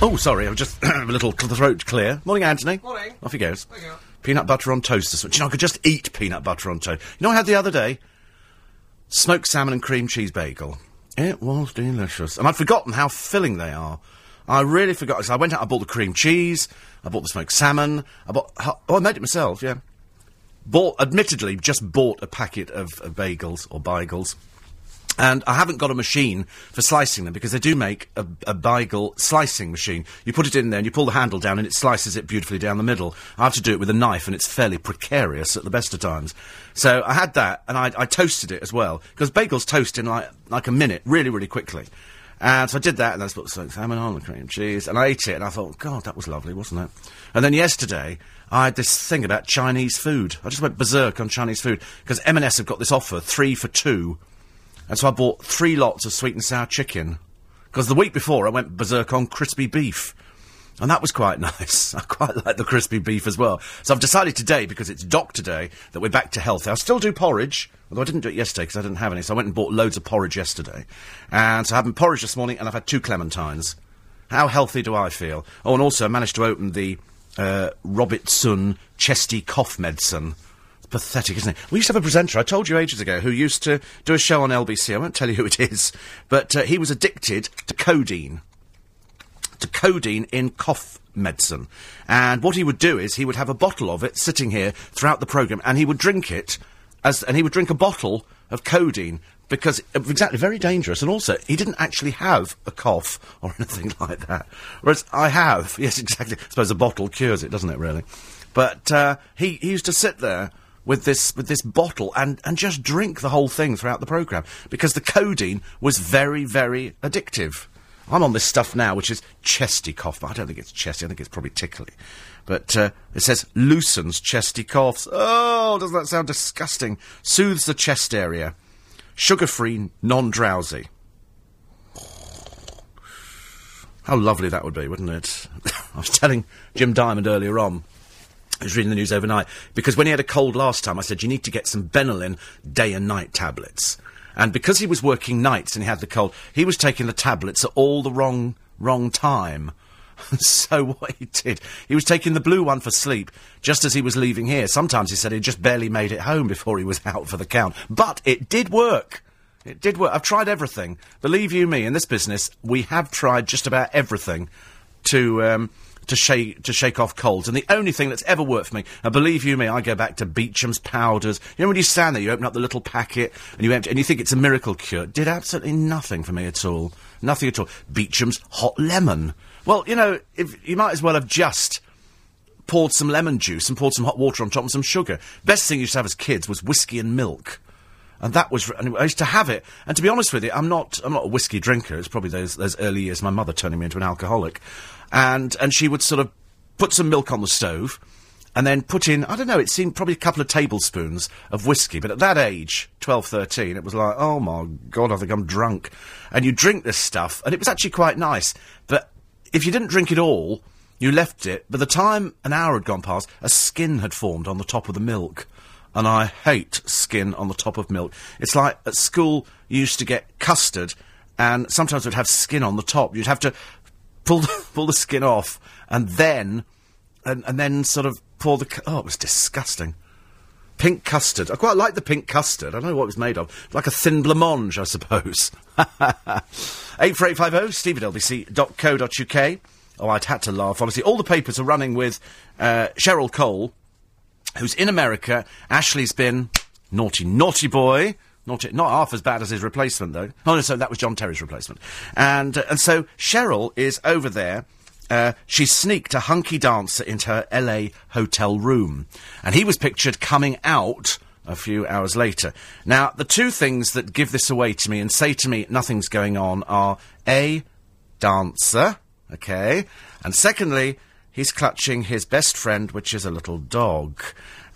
Oh, sorry, I've just a little throat clear. Morning, Anthony. Morning. Off he goes. Peanut butter on toast. this- Do you know, I could just eat peanut butter on toast. You know I had the other day? Smoked salmon and cream cheese bagel. It was delicious. And I'd forgotten how filling they are. I really forgot. So I went out, I bought the cream cheese, I bought the smoked salmon, I bought, oh, I made it myself, yeah. Bought, admittedly, just bought a packet of, of bagels or bagels. And I haven't got a machine for slicing them because they do make a, a bagel slicing machine. You put it in there and you pull the handle down and it slices it beautifully down the middle. I have to do it with a knife and it's fairly precarious at the best of times. So I had that and I, I toasted it as well because bagels toast in like, like a minute, really, really quickly. And so I did that and I put some salmon on the cream cheese and I ate it and I thought, God, that was lovely, wasn't it? And then yesterday I had this thing about Chinese food. I just went berserk on Chinese food because M&S have got this offer, three for two. And so I bought three lots of sweet and sour chicken. Because the week before I went berserk on crispy beef. And that was quite nice. I quite like the crispy beef as well. So I've decided today, because it's Doctor Day, that we're back to healthy. I'll still do porridge, although I didn't do it yesterday because I didn't have any. So I went and bought loads of porridge yesterday. And so I had porridge this morning and I've had two clementines. How healthy do I feel? Oh, and also I managed to open the uh, Robitussin chesty cough medicine. Pathetic, isn't it? We used to have a presenter, I told you ages ago, who used to do a show on LBC. I won't tell you who it is, but uh, he was addicted to codeine to codeine in cough medicine. And what he would do is he would have a bottle of it sitting here throughout the programme and he would drink it as, and he would drink a bottle of codeine because exactly very dangerous and also he didn't actually have a cough or anything like that whereas i have yes exactly i suppose a bottle cures it doesn't it really but uh, he, he used to sit there with this with this bottle and, and just drink the whole thing throughout the programme because the codeine was very very addictive I'm on this stuff now, which is chesty cough, I don't think it's chesty. I think it's probably tickly. But uh, it says loosens chesty coughs. Oh, doesn't that sound disgusting? Soothes the chest area. Sugar-free, non-drowsy. How lovely that would be, wouldn't it? I was telling Jim Diamond earlier on. I was reading the news overnight because when he had a cold last time, I said you need to get some Benylin day and night tablets. And because he was working nights and he had the cold, he was taking the tablets at all the wrong wrong time. so what he did, he was taking the blue one for sleep just as he was leaving here. Sometimes he said he just barely made it home before he was out for the count. But it did work. It did work. I've tried everything. Believe you me, in this business, we have tried just about everything to um, to shake to shake off colds. And the only thing that's ever worked for me, and believe you me, I go back to Beecham's powders. You know when you stand there, you open up the little packet and you empty, and you think it's a miracle cure. Did absolutely nothing for me at all. Nothing at all. Beecham's hot lemon. Well, you know, if you might as well have just poured some lemon juice and poured some hot water on top and some sugar. Best thing you used to have as kids was whiskey and milk. And that was, and I used to have it. And to be honest with you, I'm not, I'm not a whiskey drinker. It's probably those, those early years, my mother turning me into an alcoholic. And, and she would sort of put some milk on the stove and then put in, I don't know, it seemed probably a couple of tablespoons of whiskey. But at that age, 12, 13, it was like, oh my God, I think I'm drunk. And you drink this stuff, and it was actually quite nice. But if you didn't drink it all, you left it. By the time an hour had gone past, a skin had formed on the top of the milk. And I hate skin on the top of milk. It's like at school, you used to get custard, and sometimes it would have skin on the top. You'd have to pull the, pull the skin off, and then, and, and then sort of pour the. Oh, it was disgusting. Pink custard. I quite like the pink custard. I don't know what it was made of. Like a thin blancmange, I suppose. 84850 steve at lbc.co.uk. Oh, I'd had to laugh, honestly. All the papers are running with uh, Cheryl Cole, who's in America. Ashley's been naughty, naughty boy. Naughty, not half as bad as his replacement, though. Oh, no, so that was John Terry's replacement. And, uh, and so Cheryl is over there. Uh, she sneaked a hunky dancer into her LA hotel room. And he was pictured coming out a few hours later. Now, the two things that give this away to me and say to me nothing's going on are A, dancer, okay, and secondly, he's clutching his best friend, which is a little dog.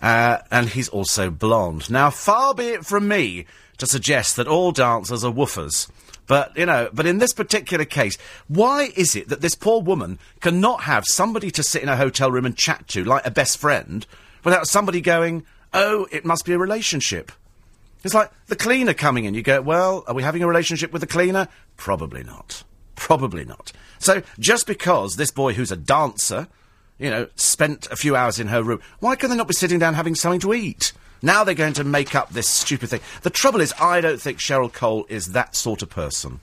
Uh, and he's also blonde. Now, far be it from me to suggest that all dancers are woofers. But, you know, but in this particular case, why is it that this poor woman cannot have somebody to sit in a hotel room and chat to, like a best friend, without somebody going, oh, it must be a relationship? It's like the cleaner coming in. You go, well, are we having a relationship with the cleaner? Probably not. Probably not. So just because this boy who's a dancer, you know, spent a few hours in her room, why can they not be sitting down having something to eat? Now they're going to make up this stupid thing. The trouble is, I don't think Cheryl Cole is that sort of person.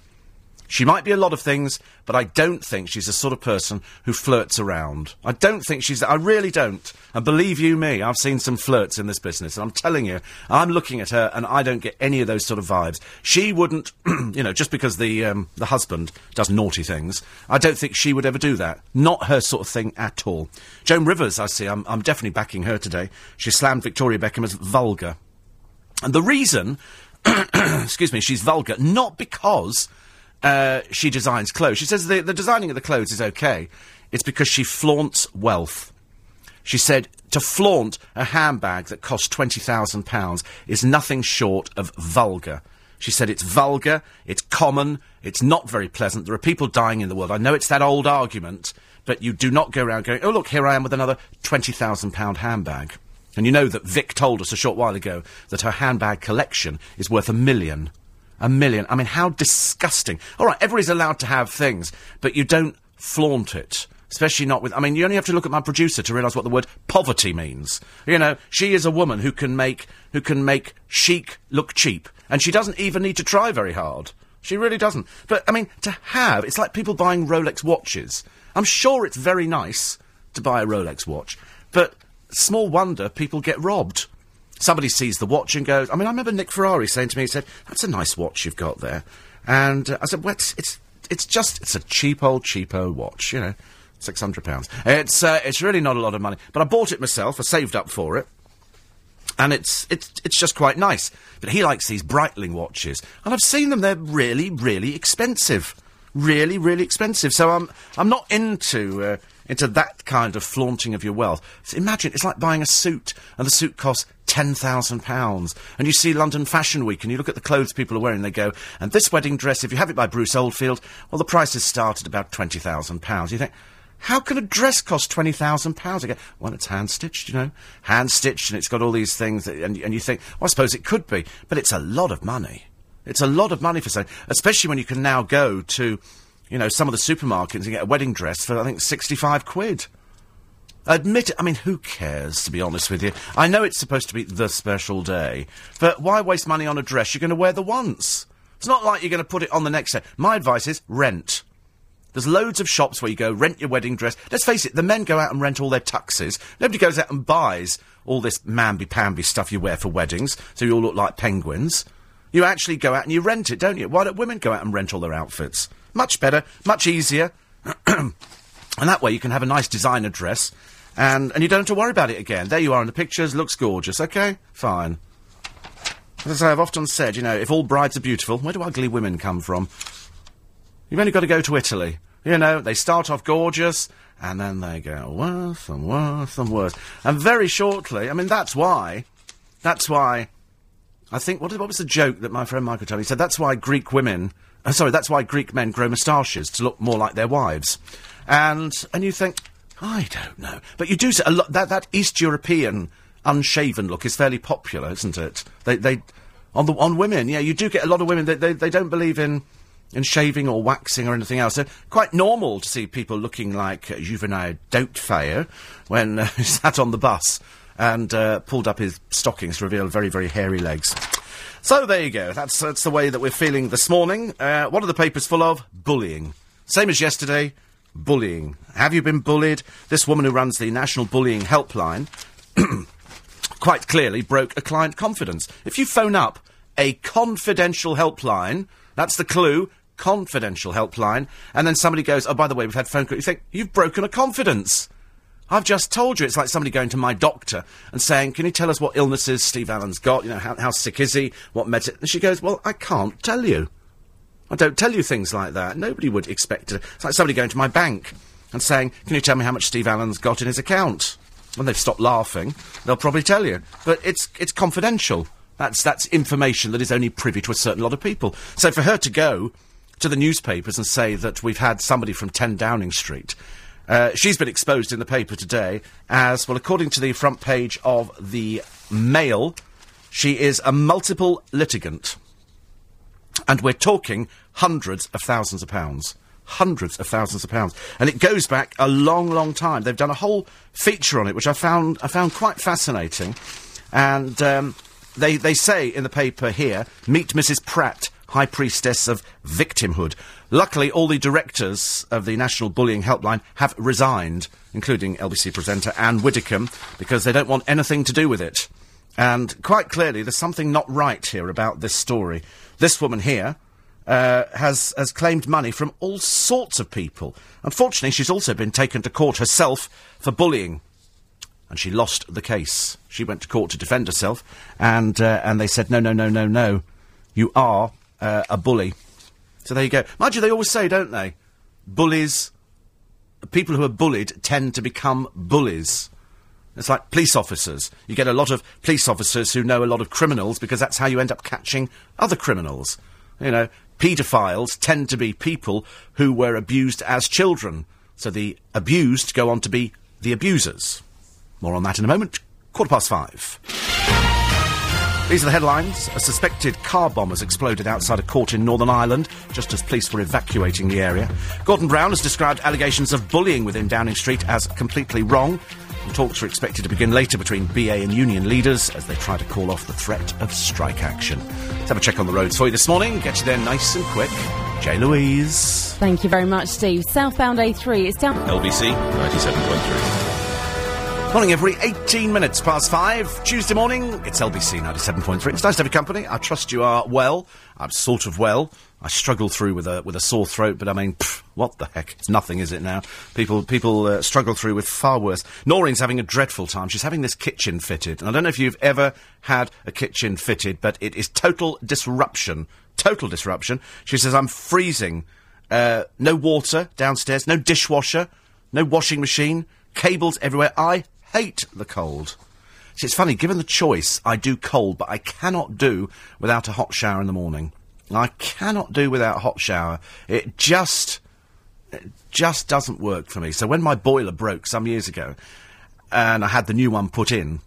She might be a lot of things, but I don't think she's the sort of person who flirts around. I don't think she's. I really don't. And believe you me, I've seen some flirts in this business, and I'm telling you, I'm looking at her, and I don't get any of those sort of vibes. She wouldn't, you know, just because the um, the husband does naughty things, I don't think she would ever do that. Not her sort of thing at all. Joan Rivers, I see. I'm, I'm definitely backing her today. She slammed Victoria Beckham as vulgar, and the reason, excuse me, she's vulgar not because uh, she designs clothes. She says the, the designing of the clothes is okay. It's because she flaunts wealth. She said to flaunt a handbag that costs £20,000 is nothing short of vulgar. She said it's vulgar, it's common, it's not very pleasant. There are people dying in the world. I know it's that old argument, but you do not go around going, oh, look, here I am with another £20,000 handbag. And you know that Vic told us a short while ago that her handbag collection is worth a million. A million. I mean, how disgusting. All right, everybody's allowed to have things, but you don't flaunt it. Especially not with. I mean, you only have to look at my producer to realise what the word poverty means. You know, she is a woman who can make who can make chic look cheap, and she doesn't even need to try very hard. She really doesn't. But I mean, to have it's like people buying Rolex watches. I'm sure it's very nice to buy a Rolex watch, but small wonder people get robbed. Somebody sees the watch and goes. I mean, I remember Nick Ferrari saying to me, he said, "That's a nice watch you've got there," and uh, I said, "Well, it's, it's it's just it's a cheap old cheap old watch, you know." Six hundred pounds. It's uh, it's really not a lot of money, but I bought it myself. I saved up for it, and it's it's it's just quite nice. But he likes these Breitling watches, and I've seen them. They're really really expensive, really really expensive. So I'm I'm not into uh, into that kind of flaunting of your wealth. So imagine it's like buying a suit, and the suit costs ten thousand pounds. And you see London Fashion Week, and you look at the clothes people are wearing. They go, and this wedding dress, if you have it by Bruce Oldfield, well, the prices start at about twenty thousand pounds. You think. How can a dress cost twenty thousand pounds? Well, it's hand stitched, you know, hand stitched, and it's got all these things, that, and, and you think, well, I suppose it could be, but it's a lot of money. It's a lot of money for something, especially when you can now go to, you know, some of the supermarkets and get a wedding dress for I think sixty-five quid. Admit it. I mean, who cares, to be honest with you? I know it's supposed to be the special day, but why waste money on a dress you're going to wear the once? It's not like you're going to put it on the next day. My advice is rent. There's loads of shops where you go rent your wedding dress. Let's face it, the men go out and rent all their tuxes. Nobody goes out and buys all this mamby-pamby stuff you wear for weddings, so you all look like penguins. You actually go out and you rent it, don't you? Why don't women go out and rent all their outfits? Much better, much easier. and that way you can have a nice designer dress and, and you don't have to worry about it again. There you are in the pictures, looks gorgeous, okay? Fine. As I've often said, you know, if all brides are beautiful, where do ugly women come from? You've only got to go to Italy. You know, they start off gorgeous, and then they go worse and worse and worse. And very shortly, I mean, that's why, that's why, I think, what, what was the joke that my friend Michael told me? He said, that's why Greek women, uh, sorry, that's why Greek men grow moustaches, to look more like their wives. And, and you think, I don't know. But you do see a lot, that, that East European unshaven look is fairly popular, isn't it? They, they, on the, on women, yeah, you do get a lot of women, they, they, they don't believe in, in shaving or waxing or anything else. So quite normal to see people looking like uh, juvenile when uh, he sat on the bus and uh, pulled up his stockings to reveal very, very hairy legs. So there you go. That's, that's the way that we're feeling this morning. Uh, what are the papers full of? Bullying. Same as yesterday, bullying. Have you been bullied? This woman who runs the National Bullying Helpline quite clearly broke a client confidence. If you phone up a confidential helpline, that's the clue, confidential helpline, and then somebody goes, oh, by the way, we've had phone call, you think, you've broken a confidence. I've just told you. It's like somebody going to my doctor and saying, can you tell us what illnesses Steve Allen's got? You know, how, how sick is he? What meds? And she goes, well, I can't tell you. I don't tell you things like that. Nobody would expect it. It's like somebody going to my bank and saying, can you tell me how much Steve Allen's got in his account? When they've stopped laughing, they'll probably tell you. But it's, it's confidential. That's, that's information that is only privy to a certain lot of people. So for her to go to the newspapers and say that we've had somebody from 10 Downing Street, uh, she's been exposed in the paper today as, well, according to the front page of the Mail, she is a multiple litigant. And we're talking hundreds of thousands of pounds. hundreds of thousands of pounds. And it goes back a long, long time. They've done a whole feature on it, which I found, I found quite fascinating. And um, they, they say in the paper here, meet Mrs. Pratt, High Priestess of Victimhood. Luckily, all the directors of the National Bullying Helpline have resigned, including LBC presenter Anne Widdecombe, because they don't want anything to do with it. And quite clearly, there's something not right here about this story. This woman here uh, has has claimed money from all sorts of people. Unfortunately, she's also been taken to court herself for bullying, and she lost the case. She went to court to defend herself, and uh, and they said no, no, no, no, no, you are uh, a bully. So there you go. Mind you, they always say, don't they? Bullies, people who are bullied tend to become bullies. It's like police officers. You get a lot of police officers who know a lot of criminals because that's how you end up catching other criminals. You know, paedophiles tend to be people who were abused as children. So the abused go on to be the abusers. More on that in a moment. Quarter past five. These are the headlines. A suspected car bomb has exploded outside a court in Northern Ireland, just as police were evacuating the area. Gordon Brown has described allegations of bullying within Downing Street as completely wrong. And talks are expected to begin later between BA and union leaders as they try to call off the threat of strike action. Let's have a check on the roads for you this morning. Get you there nice and quick. Jay Louise. Thank you very much, Steve. Southbound A3 is down. LBC 97.3. Morning, every 18 minutes past five. Tuesday morning, it's LBC 97.3. It's nice to have your company. I trust you are well. I'm sort of well. I struggle through with a with a sore throat, but I mean, pff, what the heck? It's nothing, is it now? People people uh, struggle through with far worse. Noreen's having a dreadful time. She's having this kitchen fitted, and I don't know if you've ever had a kitchen fitted, but it is total disruption. Total disruption. She says, "I'm freezing. Uh, no water downstairs. No dishwasher. No washing machine. Cables everywhere. I hate the cold." See, it's funny, given the choice, I do cold, but I cannot do without a hot shower in the morning. I cannot do without a hot shower. It just, it just doesn't work for me. So when my boiler broke some years ago, and I had the new one put in,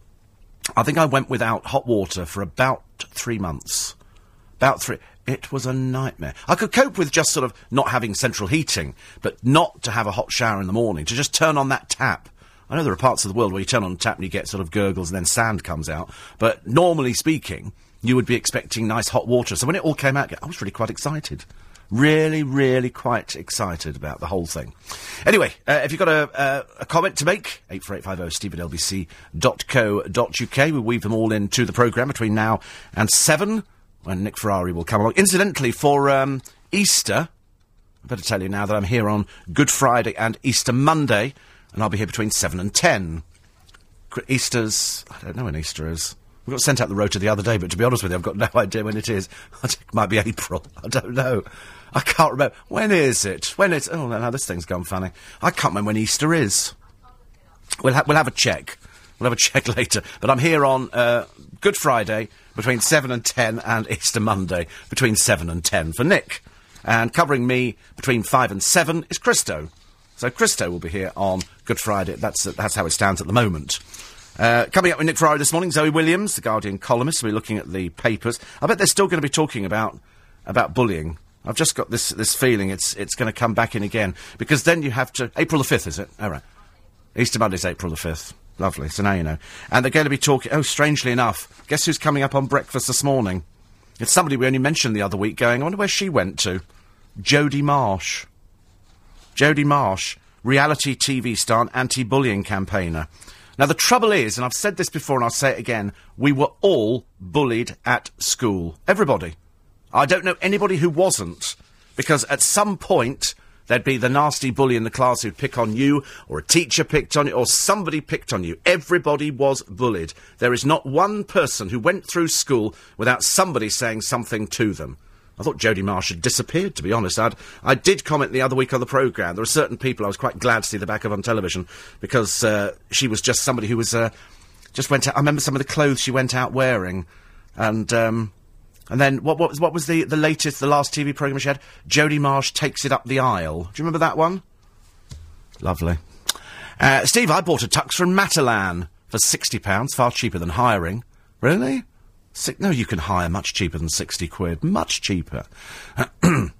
I think I went without hot water for about three months. About three. It was a nightmare. I could cope with just sort of not having central heating, but not to have a hot shower in the morning, to just turn on that tap. I know there are parts of the world where you turn on tap and you get sort of gurgles and then sand comes out, but normally speaking, you would be expecting nice hot water. So when it all came out, I was really quite excited. Really, really quite excited about the whole thing. Anyway, uh, if you've got a, uh, a comment to make, 84850 steve at lbc.co.uk. We'll weave them all into the programme between now and 7, when Nick Ferrari will come along. Incidentally, for um, Easter, I better tell you now that I'm here on Good Friday and Easter Monday, and I'll be here between 7 and 10. Easter's, I don't know when Easter is. We got sent out the rota the other day, but to be honest with you, I've got no idea when it is. It might be April. I don't know. I can't remember. When is it? When is... Oh, no, no, this thing's gone funny. I can't remember when Easter is. We'll, ha- we'll have a check. We'll have a check later. But I'm here on uh, Good Friday between 7 and 10 and Easter Monday between 7 and 10 for Nick. And covering me between 5 and 7 is Christo. So Christo will be here on Good Friday. That's, that's how it stands at the moment. Uh, coming up with Nick Ferrari this morning, Zoe Williams, the Guardian columnist, will be looking at the papers. I bet they're still going to be talking about about bullying. I've just got this this feeling it's it's going to come back in again because then you have to April the fifth, is it? All right, Easter Monday's April the fifth. Lovely. So now you know. And they're going to be talking. Oh, strangely enough, guess who's coming up on breakfast this morning? It's somebody we only mentioned the other week. Going, I wonder where she went to. Jodie Marsh. Jodie Marsh, reality TV star and anti-bullying campaigner. Now, the trouble is, and I've said this before and I'll say it again, we were all bullied at school. Everybody. I don't know anybody who wasn't, because at some point there'd be the nasty bully in the class who'd pick on you, or a teacher picked on you, or somebody picked on you. Everybody was bullied. There is not one person who went through school without somebody saying something to them. I thought Jodie Marsh had disappeared, to be honest. I'd, I did comment the other week on the programme. There were certain people I was quite glad to see the back of on television because uh, she was just somebody who was uh, just went out. I remember some of the clothes she went out wearing, and um, and then what, what was what was the the latest, the last TV programme she had? Jodie Marsh takes it up the aisle. Do you remember that one? Lovely. Uh, Steve, I bought a tux from Matalan for sixty pounds, far cheaper than hiring. Really? Si- no, you can hire much cheaper than 60 quid. Much cheaper.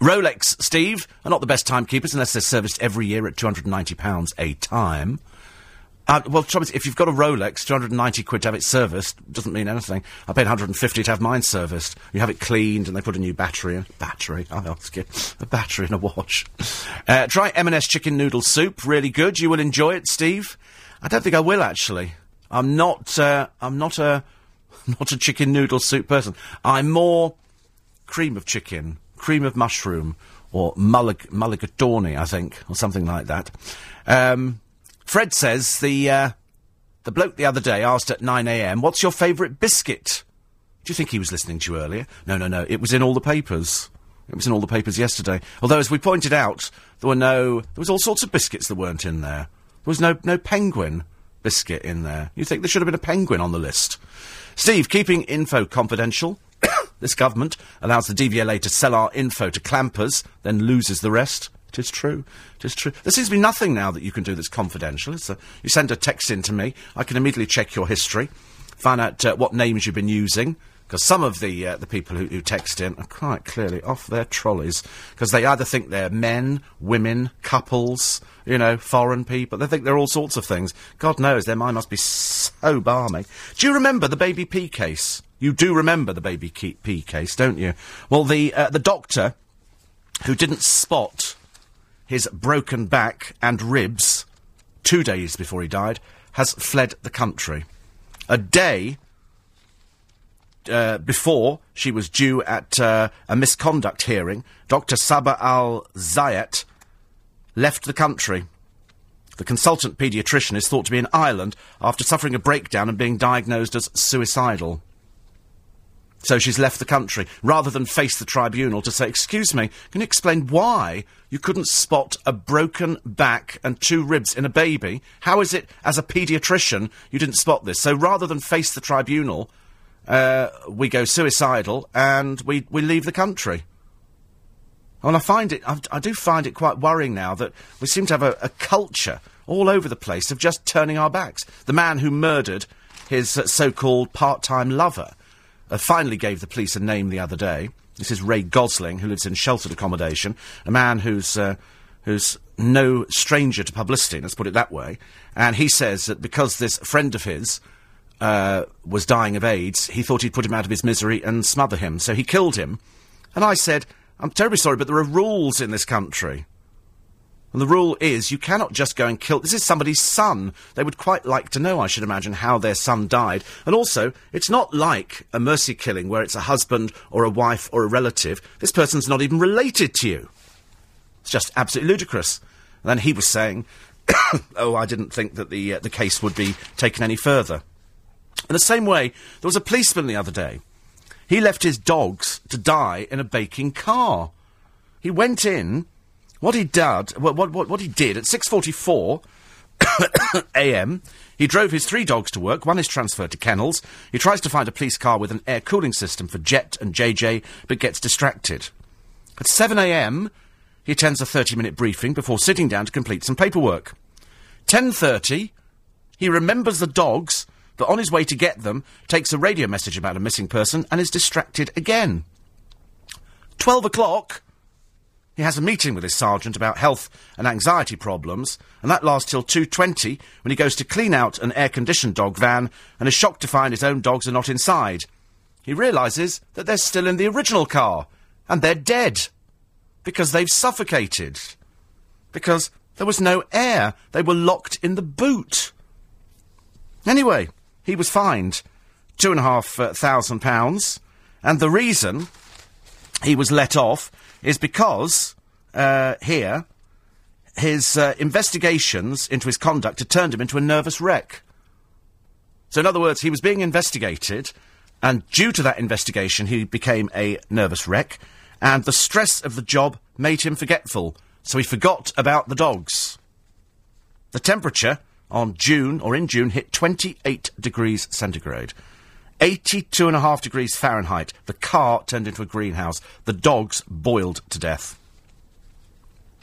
Rolex, Steve, are not the best timekeepers unless they're serviced every year at £290 a time. Uh, well, trouble is, if you've got a Rolex, 290 quid to have it serviced doesn't mean anything. I paid 150 to have mine serviced. You have it cleaned and they put a new battery in. Battery, I ask you. A battery in a watch. Uh, try M&S chicken noodle soup. Really good. You will enjoy it, Steve. I don't think I will, actually. I'm not, uh, I'm not a, not a chicken noodle soup person. I'm more cream of chicken, cream of mushroom, or mullig- mulligatawny, I think, or something like that. Um, Fred says the uh, the bloke the other day asked at 9 a.m., "What's your favourite biscuit?" Do you think he was listening to you earlier? No, no, no. It was in all the papers. It was in all the papers yesterday. Although, as we pointed out, there were no. There was all sorts of biscuits that weren't in there. There was no no penguin biscuit in there. You think there should have been a penguin on the list? Steve, keeping info confidential. this government allows the DVLA to sell our info to clampers, then loses the rest. It is true. It is true. There seems to be nothing now that you can do that's confidential. A, you send a text in to me, I can immediately check your history, find out uh, what names you've been using, because some of the uh, the people who, who text in are quite clearly off their trolleys, because they either think they're men, women, couples, you know, foreign people. They think they're all sorts of things. God knows their mind must be so balmy. Do you remember the baby P case? You do remember the baby P case, don't you? Well, the uh, the doctor who didn't spot his broken back and ribs two days before he died, has fled the country. A day uh, before she was due at uh, a misconduct hearing, Dr. Sabah Al Zayat left the country. The consultant paediatrician is thought to be in Ireland after suffering a breakdown and being diagnosed as suicidal. So she's left the country, rather than face the tribunal to say, Excuse me, can you explain why you couldn't spot a broken back and two ribs in a baby? How is it, as a paediatrician, you didn't spot this? So rather than face the tribunal, uh, we go suicidal and we, we leave the country. And I find it, I, I do find it quite worrying now that we seem to have a, a, culture all over the place of just turning our backs. The man who murdered his uh, so-called part-time lover uh, finally gave the police a name the other day. This is Ray Gosling, who lives in sheltered accommodation, a man who's uh, who's no stranger to publicity, let's put it that way. And he says that because this friend of his uh, was dying of AIDS, he thought he'd put him out of his misery and smother him. So he killed him. And I said, I'm terribly sorry, but there are rules in this country. And the rule is you cannot just go and kill. This is somebody's son. They would quite like to know, I should imagine, how their son died. And also, it's not like a mercy killing where it's a husband or a wife or a relative. This person's not even related to you. It's just absolutely ludicrous. And then he was saying, "Oh, I didn't think that the uh, the case would be taken any further." In the same way, there was a policeman the other day. He left his dogs to die in a baking car. He went in what he did, what, what, what he did at 6.44 a.m., he drove his three dogs to work. One is transferred to kennels. He tries to find a police car with an air cooling system for Jet and JJ, but gets distracted. At 7 a.m., he attends a 30-minute briefing before sitting down to complete some paperwork. 10.30, he remembers the dogs, but on his way to get them, takes a radio message about a missing person and is distracted again. 12 o'clock, he has a meeting with his sergeant about health and anxiety problems, and that lasts till 2.20 when he goes to clean out an air-conditioned dog van and is shocked to find his own dogs are not inside. He realises that they're still in the original car, and they're dead. Because they've suffocated. Because there was no air. They were locked in the boot. Anyway, he was fined two and a half uh, thousand pounds, and the reason he was let off is because uh, here his uh, investigations into his conduct had turned him into a nervous wreck. So, in other words, he was being investigated, and due to that investigation, he became a nervous wreck, and the stress of the job made him forgetful, so he forgot about the dogs. The temperature on June, or in June, hit 28 degrees centigrade. 82 and a half degrees Fahrenheit. The car turned into a greenhouse. The dogs boiled to death.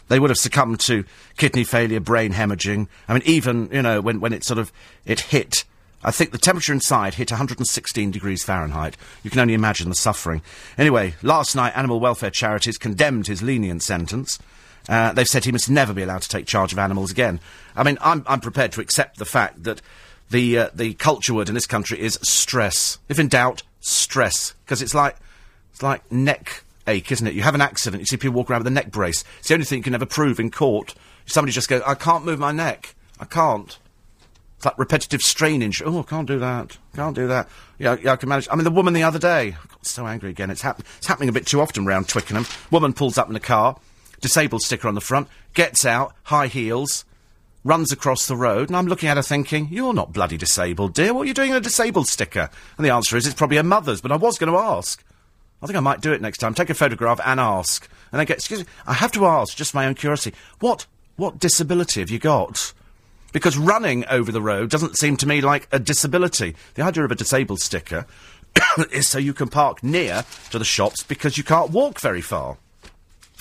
They would have succumbed to kidney failure, brain hemorrhaging. I mean, even, you know, when, when it sort of, it hit I think the temperature inside hit 116 degrees Fahrenheit. You can only imagine the suffering. Anyway, last night, animal welfare charities condemned his lenient sentence. Uh, they've said he must never be allowed to take charge of animals again. I mean, I'm, I'm prepared to accept the fact that the, uh, the culture word in this country is stress. If in doubt, stress. Because it's like, it's like neck ache, isn't it? You have an accident, you see people walk around with a neck brace. It's the only thing you can ever prove in court. Somebody just goes, I can't move my neck. I can't. It's like repetitive strain injury. Oh, I can't do that. Can't do that. Yeah, yeah, I can manage. I mean, the woman the other day. I got so angry again. It's, hap- it's happening a bit too often round Twickenham. Woman pulls up in a car, disabled sticker on the front, gets out, high heels, runs across the road, and I'm looking at her thinking, "You're not bloody disabled, dear. What are you doing in a disabled sticker?" And the answer is, it's probably her mother's. But I was going to ask. I think I might do it next time. Take a photograph and ask, and then get. Excuse me. I have to ask, just my own curiosity. What what disability have you got? Because running over the road doesn't seem to me like a disability. The idea of a disabled sticker is so you can park near to the shops because you can't walk very far.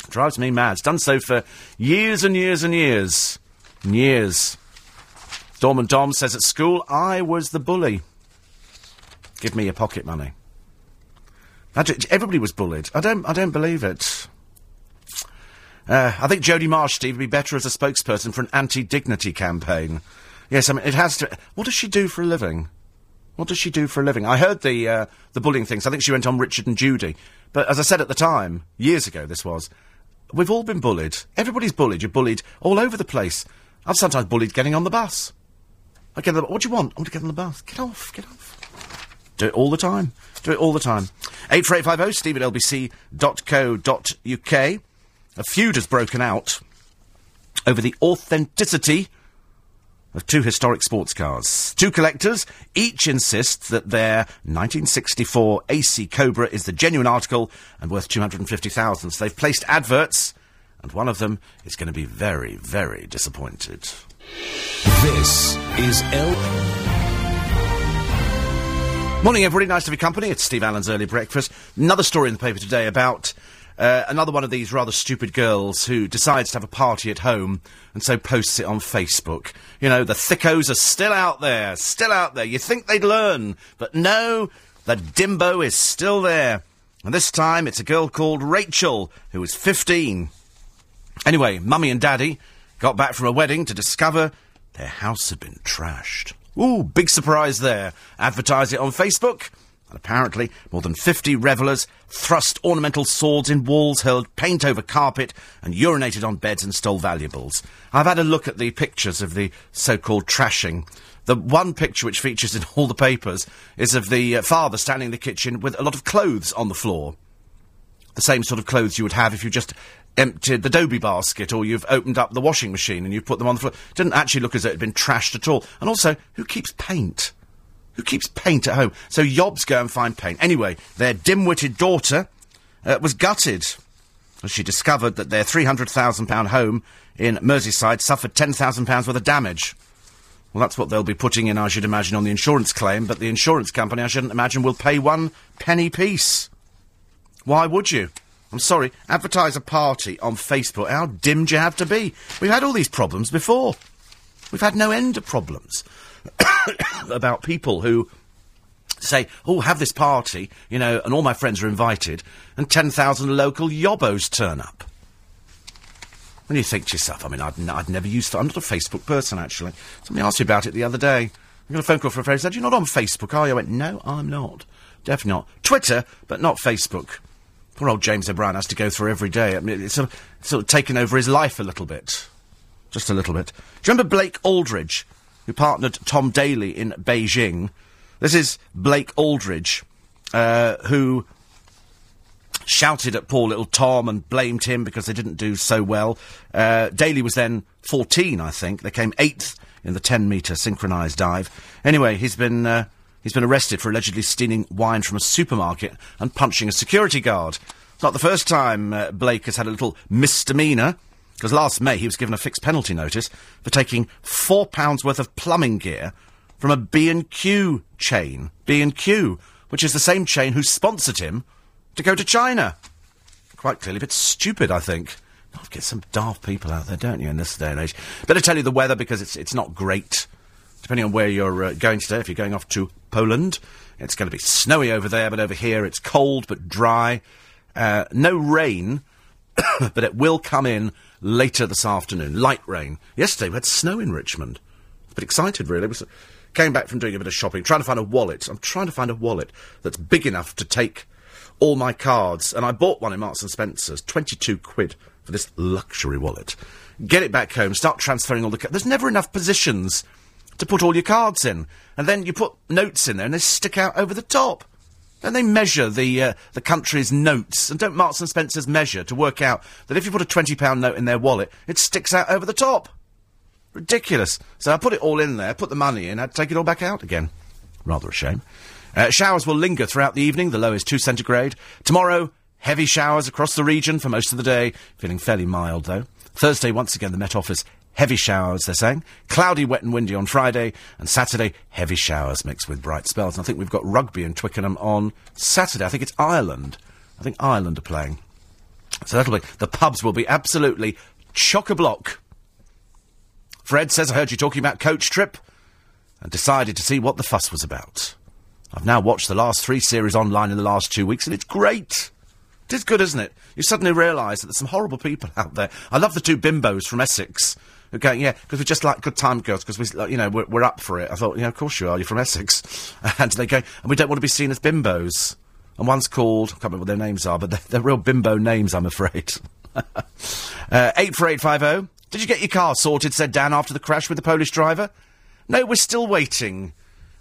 Drives me mad. It's done so for years and years and years. And years. Dorman Dom says at school, I was the bully. Give me your pocket money. Everybody was bullied. I don't, I don't believe it. Uh, I think Jodie Marsh, Steve, would be better as a spokesperson for an anti-dignity campaign. Yes, I mean, it has to... What does she do for a living? What does she do for a living? I heard the, uh, the bullying things. I think she went on Richard and Judy. But as I said at the time, years ago this was, we've all been bullied. Everybody's bullied. You're bullied all over the place. I've sometimes bullied getting on the bus. I get the, what do you want? I want to get on the bus. Get off, get off. Do it all the time. Do it all the time. 84850 steve at lbc.co.uk. A feud has broken out over the authenticity of two historic sports cars. Two collectors each insist that their 1964 AC Cobra is the genuine article and worth 250,000. So they've placed adverts, and one of them is going to be very, very disappointed. This is L. Morning, everybody. Nice to be company. It's Steve Allen's early breakfast. Another story in the paper today about uh, another one of these rather stupid girls who decides to have a party at home and so posts it on Facebook. You know, the thickos are still out there, still out there. You think they'd learn, but no, the dimbo is still there. And this time it's a girl called Rachel, who is 15. Anyway, mummy and daddy got back from a wedding to discover their house had been trashed. Ooh, big surprise there. Advertise it on Facebook. And apparently, more than 50 revellers thrust ornamental swords in walls, hurled paint over carpet, and urinated on beds and stole valuables. I've had a look at the pictures of the so-called trashing. The one picture which features in all the papers is of the uh, father standing in the kitchen with a lot of clothes on the floor the same sort of clothes you would have if you just emptied the Dobie basket or you've opened up the washing machine and you've put them on the floor. It Didn't actually look as though it had been trashed at all. And also, who keeps paint? Who keeps paint at home? So yobs go and find paint. Anyway, their dim-witted daughter uh, was gutted as she discovered that their £300,000 home in Merseyside suffered £10,000 worth of damage. Well, that's what they'll be putting in, I should imagine, on the insurance claim, but the insurance company, I shouldn't imagine, will pay one penny piece. Why would you? I'm sorry, advertise a party on Facebook. How dim do you have to be? We've had all these problems before. We've had no end of problems about people who say, oh, have this party, you know, and all my friends are invited, and 10,000 local yobbos turn up. When you think to yourself, I mean, I'd, n- I'd never used, I'm not a Facebook person, actually. Somebody asked me about it the other day. I got a phone call from a friend who said, you're not on Facebook, are you? I went, no, I'm not. Definitely not. Twitter, but not Facebook. Poor old James O'Brien has to go through every day. I mean, it's sort of, sort of taken over his life a little bit. Just a little bit. Do you remember Blake Aldridge, who partnered Tom Daley in Beijing? This is Blake Aldridge, uh, who shouted at poor little Tom and blamed him because they didn't do so well. Uh, Daley was then 14, I think. They came eighth in the 10 metre synchronised dive. Anyway, he's been, uh, he's been arrested for allegedly stealing wine from a supermarket and punching a security guard. It's not the first time uh, Blake has had a little misdemeanour. Because last May he was given a fixed penalty notice for taking four pounds worth of plumbing gear from a B&Q chain. B&Q, which is the same chain who sponsored him to go to China. Quite clearly a bit stupid, I think. Oh, get some daft people out there, don't you, in this day and age? Better tell you the weather because it's, it's not great depending on where you're uh, going today. If you're going off to Poland, it's going to be snowy over there, but over here it's cold but dry. Uh, no rain, but it will come in later this afternoon. Light rain. Yesterday we had snow in Richmond. A bit excited, really. Was, came back from doing a bit of shopping, trying to find a wallet. I'm trying to find a wallet that's big enough to take all my cards, and I bought one in Marks and Spencer's, 22 quid for this luxury wallet. Get it back home, start transferring all the. Ca- There's never enough positions to put all your cards in, and then you put notes in there, and they stick out over the top. And they measure the uh, the country's notes, and don't Marks and Spencers measure to work out that if you put a twenty pound note in their wallet, it sticks out over the top. Ridiculous. So I put it all in there, put the money in, I'd take it all back out again. Rather a shame. Uh, showers will linger throughout the evening. The low is 2 centigrade. Tomorrow, heavy showers across the region for most of the day. Feeling fairly mild, though. Thursday, once again, the Met Office, heavy showers, they're saying. Cloudy, wet and windy on Friday. And Saturday, heavy showers mixed with bright spells. And I think we've got rugby in Twickenham on Saturday. I think it's Ireland. I think Ireland are playing. So that'll be... The pubs will be absolutely chock-a-block. Fred says, I heard you talking about coach trip and decided to see what the fuss was about. I've now watched the last three series online in the last two weeks, and it's great. It is good, isn't it? You suddenly realise that there's some horrible people out there. I love the two bimbos from Essex. Who go, yeah, because we're just like good time girls, because we, like, you know, we're, we're up for it. I thought, yeah, of course you are. You're from Essex, and they go, and we don't want to be seen as bimbos. And one's called, I can't remember what their names are, but they're, they're real bimbo names, I'm afraid. uh, eight four eight five zero. Did you get your car sorted? Said Dan after the crash with the Polish driver. No, we're still waiting.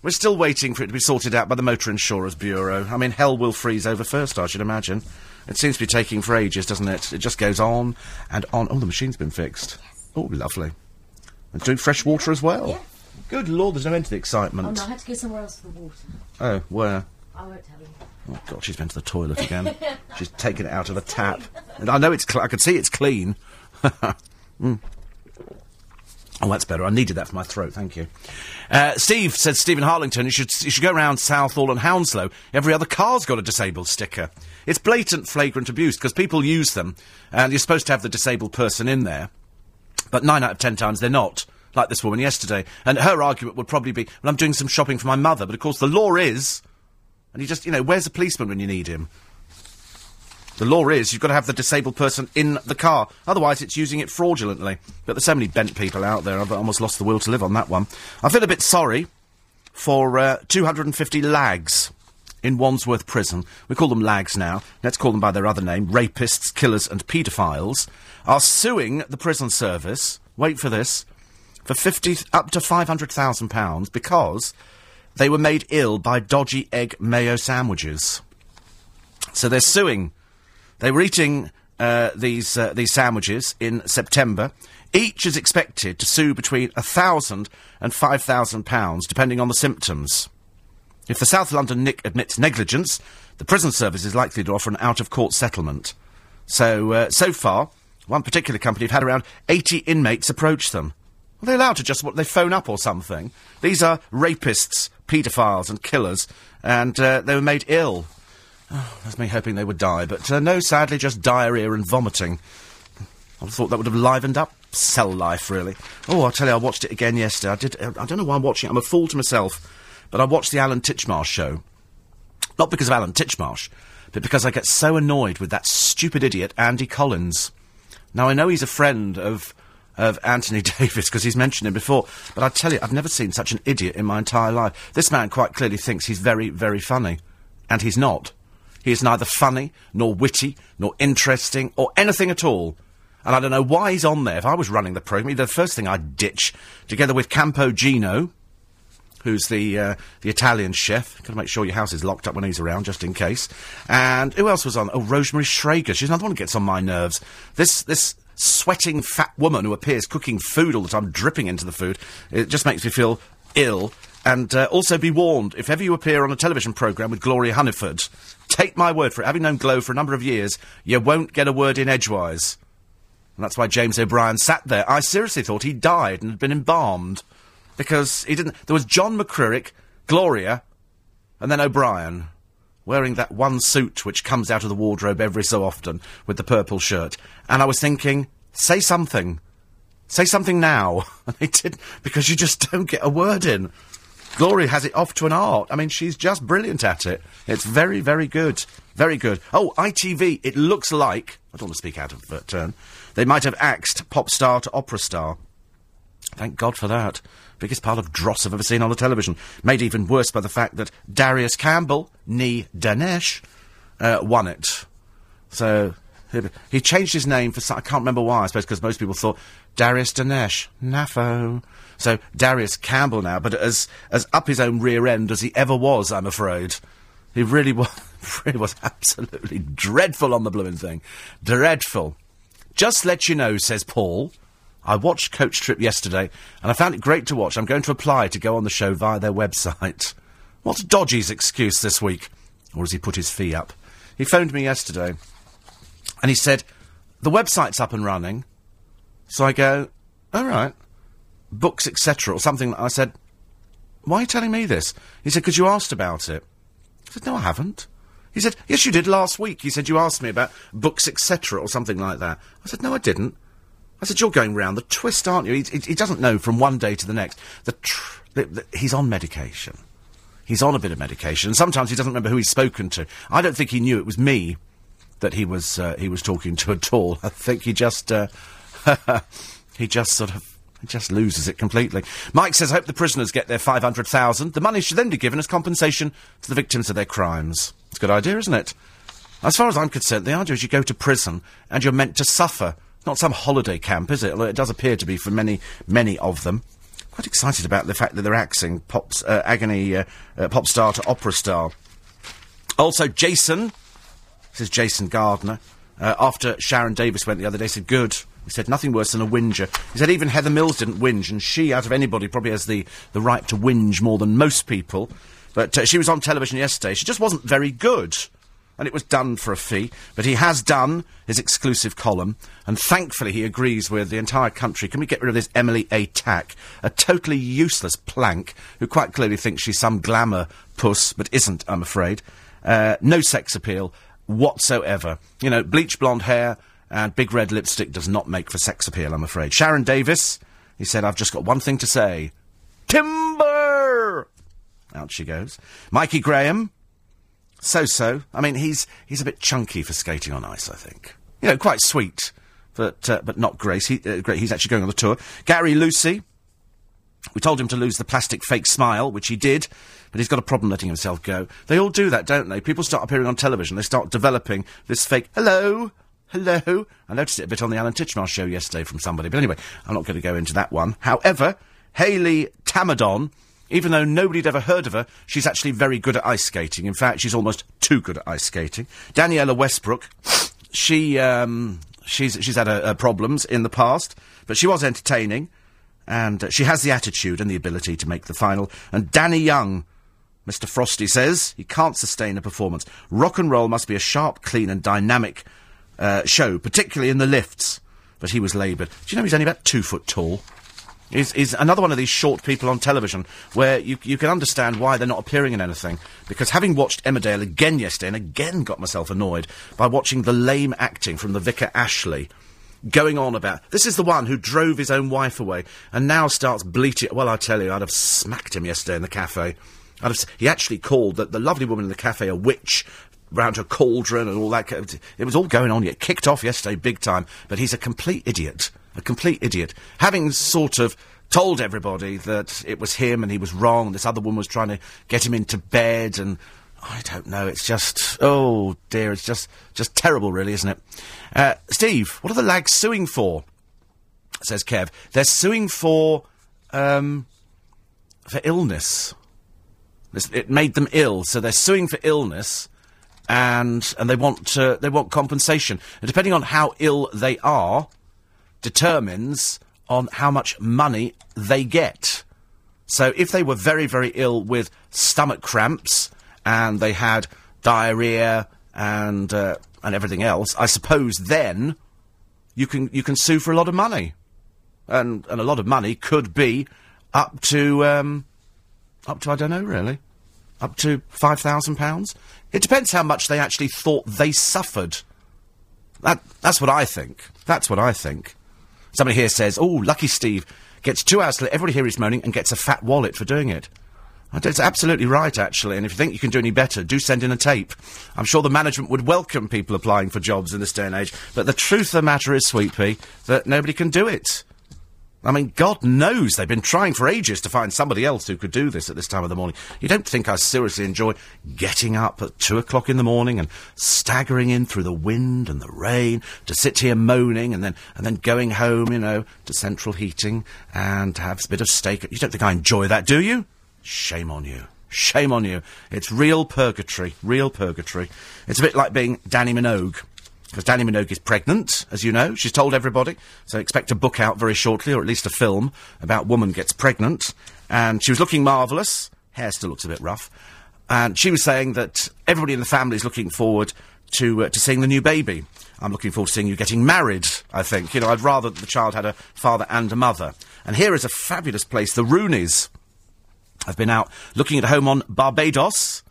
We're still waiting for it to be sorted out by the Motor Insurers Bureau. I mean, hell will freeze over first, I should imagine. It seems to be taking for ages, doesn't it? It just goes on and on. Oh, the machine's been fixed. Oh, lovely. And doing fresh water as well. Yeah. Good lord, there's no end to the excitement. Oh no, I had to go somewhere else for the water. Oh, where? I won't tell you. Oh God, she's been to the toilet again. she's taken it out of the tap. And I know it's. Cl- I can see it's clean. Mm. Oh, that's better. I needed that for my throat. Thank you. Uh, Steve said Stephen Harlington. You should you should go around Southall and Hounslow. Every other car's got a disabled sticker. It's blatant, flagrant abuse because people use them, and you're supposed to have the disabled person in there, but nine out of ten times they're not. Like this woman yesterday, and her argument would probably be, "Well, I'm doing some shopping for my mother," but of course the law is and you just, you know, where's the policeman when you need him? The law is you've got to have the disabled person in the car. Otherwise, it's using it fraudulently. But there's so many bent people out there, I've almost lost the will to live on that one. I feel a bit sorry for uh, 250 lags in Wandsworth Prison. We call them lags now. Let's call them by their other name. Rapists, killers, and paedophiles are suing the prison service. Wait for this. For 50, up to £500,000 because they were made ill by dodgy egg mayo sandwiches. So they're suing. They were eating uh, these uh, these sandwiches in September. Each is expected to sue between a thousand and five thousand pounds, depending on the symptoms. If the South London Nick admits negligence, the prison service is likely to offer an out-of-court settlement. So uh, so far, one particular company have had around eighty inmates approach them. Are they allowed to just what they phone up or something? These are rapists, paedophiles, and killers, and uh, they were made ill. Oh, that's me hoping they would die, but uh, no, sadly, just diarrhea and vomiting. I thought that would have livened up cell life, really. Oh, I'll tell you, I watched it again yesterday. I did. uh, I don't know why I'm watching it. I'm a fool to myself, but I watched the Alan Titchmarsh show. Not because of Alan Titchmarsh, but because I get so annoyed with that stupid idiot Andy Collins. Now I know he's a friend of of Anthony Davis because he's mentioned him before, but I tell you, I've never seen such an idiot in my entire life. This man quite clearly thinks he's very, very funny, and he's not. He is neither funny, nor witty, nor interesting, or anything at all. And I don't know why he's on there. If I was running the programme, the first thing I'd ditch, together with Campo Gino, who's the uh, the Italian chef. Got to make sure your house is locked up when he's around, just in case. And who else was on? Oh, Rosemary Shrager. She's another one who gets on my nerves. This this sweating fat woman who appears cooking food all the time, dripping into the food. It just makes me feel ill. And uh, also be warned, if ever you appear on a television programme with Gloria Hunniford, take my word for it, having known Glow for a number of years, you won't get a word in edgewise. And that's why James O'Brien sat there. I seriously thought he died and had been embalmed. Because he didn't. There was John McCririck, Gloria, and then O'Brien, wearing that one suit which comes out of the wardrobe every so often with the purple shirt. And I was thinking, say something. Say something now. And they didn't, because you just don't get a word in. Gloria has it off to an art. I mean, she's just brilliant at it. It's very, very good. Very good. Oh, ITV, it looks like, I don't want to speak out of turn, they might have axed pop star to opera star. Thank God for that. Biggest pile of dross I've ever seen on the television. Made even worse by the fact that Darius Campbell, nee Danesh, uh, won it. So, he, changed his name for, I can't remember why, I suppose because most people thought Darius Danesh, Nafo. So, Darius Campbell now, but as, as up his own rear end as he ever was, I'm afraid. He really was, really was absolutely dreadful on the blooming thing. Dreadful. Just let you know, says Paul. I watched Coach Trip yesterday, and I found it great to watch. I'm going to apply to go on the show via their website. What's Dodgy's excuse this week? Or has he put his fee up? He phoned me yesterday, and he said, the website's up and running. So I go, all right, books, etc., or something. I said, why are you telling me this? He said, because you asked about it. I said, no, I haven't. He said, yes, you did last week. He said, you asked me about books, etc., or something like that. I said, no, I didn't. I said, you're going round the twist, aren't you? He, he, he doesn't know from one day to the next. The tr- the, the, he's on medication. He's on a bit of medication. Sometimes he doesn't remember who he's spoken to. I don't think he knew it was me that he was uh, he was talking to at all. I think he just uh, he just sort of just loses it completely. Mike says, I "Hope the prisoners get their five hundred thousand. The money should then be given as compensation to the victims of their crimes." It's a good idea, isn't it? As far as I'm concerned, the idea is you go to prison and you're meant to suffer. Not some holiday camp, is it? Although it does appear to be for many, many of them. Quite excited about the fact that they're axing pop's, uh, agony uh, uh, pop star to opera star. Also, Jason, this is Jason Gardiner, uh, after Sharon Davies went the other day, said, good. He said, nothing worse than a whinger. He said, even Heather Mills didn't whinge, and she, out of anybody, probably has the, the right to whinge more than most people. But uh, she was on television yesterday. She just wasn't very good. And it was done for a fee. But he has done his exclusive column, and thankfully he agrees with the entire country. Can we get rid of this Emily Atack? A totally useless plank who quite clearly thinks she's some glamour puss, but isn't, I'm afraid. Uh, no sex appeal whatsoever. You know, bleach blonde hair and big red lipstick does not make for sex appeal, I'm afraid. Sharon Davies, he said, I've just got one thing to say. Timber! Out she goes. Mikey Graham, so-so. I mean, he's he's a bit chunky for skating on ice, I think. You know, quite sweet, but uh, but not Grace. He, uh. He's actually going on the tour. Gary Lucy. We told him to lose the plastic fake smile, which he did, but he's got a problem letting himself go. They all do that, don't they? People start appearing on television. They start developing this fake hello. Hello. I noticed it a bit on the Alan Titchmarsh show yesterday from somebody. But anyway, I'm not going to go into that one. However, Hayley Tamaddon, even though nobody'd ever heard of her, she's actually very good at ice skating. In fact, she's almost too good at ice skating. Danniella Westbrook, she, um, she's, she's had her, problems in the past, but she was entertaining. And uh, she has the attitude and the ability to make the final. And Danny Young, Mr. Frosty says he can't sustain a performance. Rock and roll must be a sharp, clean, and dynamic uh, show, particularly in the lifts. But he was laboured. Do you know he's only about two foot tall? He's, he's another one of these short people on television where you, you can understand why they're not appearing in anything. Because having watched Emmerdale again yesterday and again got myself annoyed by watching the lame acting from the Vicar Ashley going on about this is the one who drove his own wife away and now starts bleating. Well, I tell you, I'd have smacked him yesterday in the cafe. I'd have, he actually called the, the lovely woman in the cafe a witch round her cauldron and all that. It was all going on. It kicked off yesterday big time. But he's a complete idiot. A complete idiot. Having sort of told everybody that it was him and he was wrong, this other woman was trying to get him into bed and I don't know. It's just oh dear. It's just just terrible, really, isn't it? Uh, Steve, what are the lags suing for? Says Kev. They're suing for um, for illness. It made them ill, so they're suing for illness, and and they want uh, they want compensation. And depending on how ill they are, determines on how much money they get. So if they were very, very ill with stomach cramps and they had diarrhea and uh, and everything else, I suppose then you can you can sue for a lot of money, and and a lot of money could be up to um, up to I don't know really, up to five thousand pounds. It depends how much they actually thought they suffered. That that's what I think. That's what I think. Somebody here says, oh, lucky Steve gets two hours let everybody hear his moaning and gets a fat wallet for doing it. Uh, it's absolutely right, actually, and if you think you can do any better, do send in a tape. I'm sure the management would welcome people applying for jobs in this day and age, but the truth of the matter is, Sweet Pea, that nobody can do it. I mean, God knows they've been trying for ages to find somebody else who could do this at this time of the morning. You don't think I seriously enjoy getting up at two o'clock in the morning and staggering in through the wind and the rain to sit here moaning and then and then going home, you know, to central heating and to have a bit of steak. You don't think I enjoy that, do you? Shame on you. Shame on you. It's real purgatory. Real purgatory. It's a bit like being Dannii Minogue. Because Dannii Minogue is pregnant, as you know. She's told everybody. So expect a book out very shortly, or at least a film, about woman gets pregnant. And she was looking marvellous. Hair still looks a bit rough. And she was saying that everybody in the family is looking forward to, uh, to seeing the new baby. I'm looking forward to seeing you getting married, I think. You know, I'd rather the child had a father and a mother. And here is a fabulous place, the Rooneys. I've been out looking at a home on Barbados,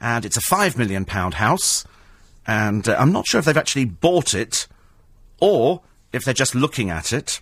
and it's a five million pound house, and uh, I'm not sure if they've actually bought it or if they're just looking at it.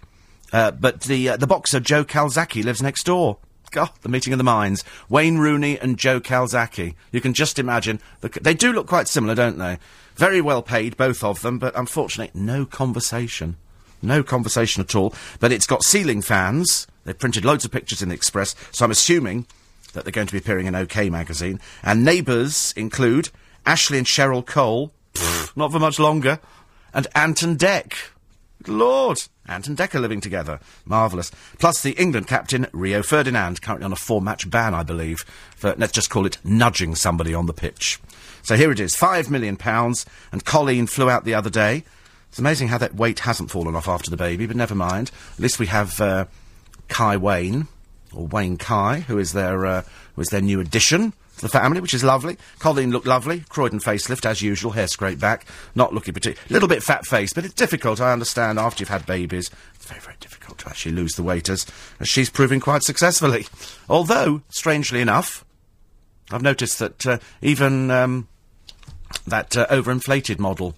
Uh, but the uh, the boxer Joe Calzaghe lives next door. God, the meeting of the minds. Wayne Rooney and Joe Calzaghe. You can just imagine. The, they do look quite similar, don't they? Very well paid, both of them, but unfortunately, no conversation. No conversation at all. But it's got ceiling fans. They've printed loads of pictures in the Express, so I'm assuming that they're going to be appearing in OK magazine. And neighbours include Ashley and Cheryl Cole, pfft, not for much longer, and Ant and Dec. Good Lord, Ant and Dec are living together. Marvellous. Plus the England captain, Rio Ferdinand, currently on a four-match ban, I believe, for, let's just call it, nudging somebody on the pitch. So here it is, five million pounds, and Colleen flew out the other day. It's amazing how that weight hasn't fallen off after the baby, but never mind. At least we have uh, Kai Wayne, or Wayne Kai, who is their uh, who is their new addition to the family, which is lovely. Colleen looked lovely, Croydon facelift as usual, hair scraped back, not looking particular, little bit fat faced, but it's difficult. I understand after you've had babies, it's very very difficult to actually lose the weight as, as she's proving quite successfully. Although, strangely enough, I've noticed that uh, even um, that uh, overinflated model,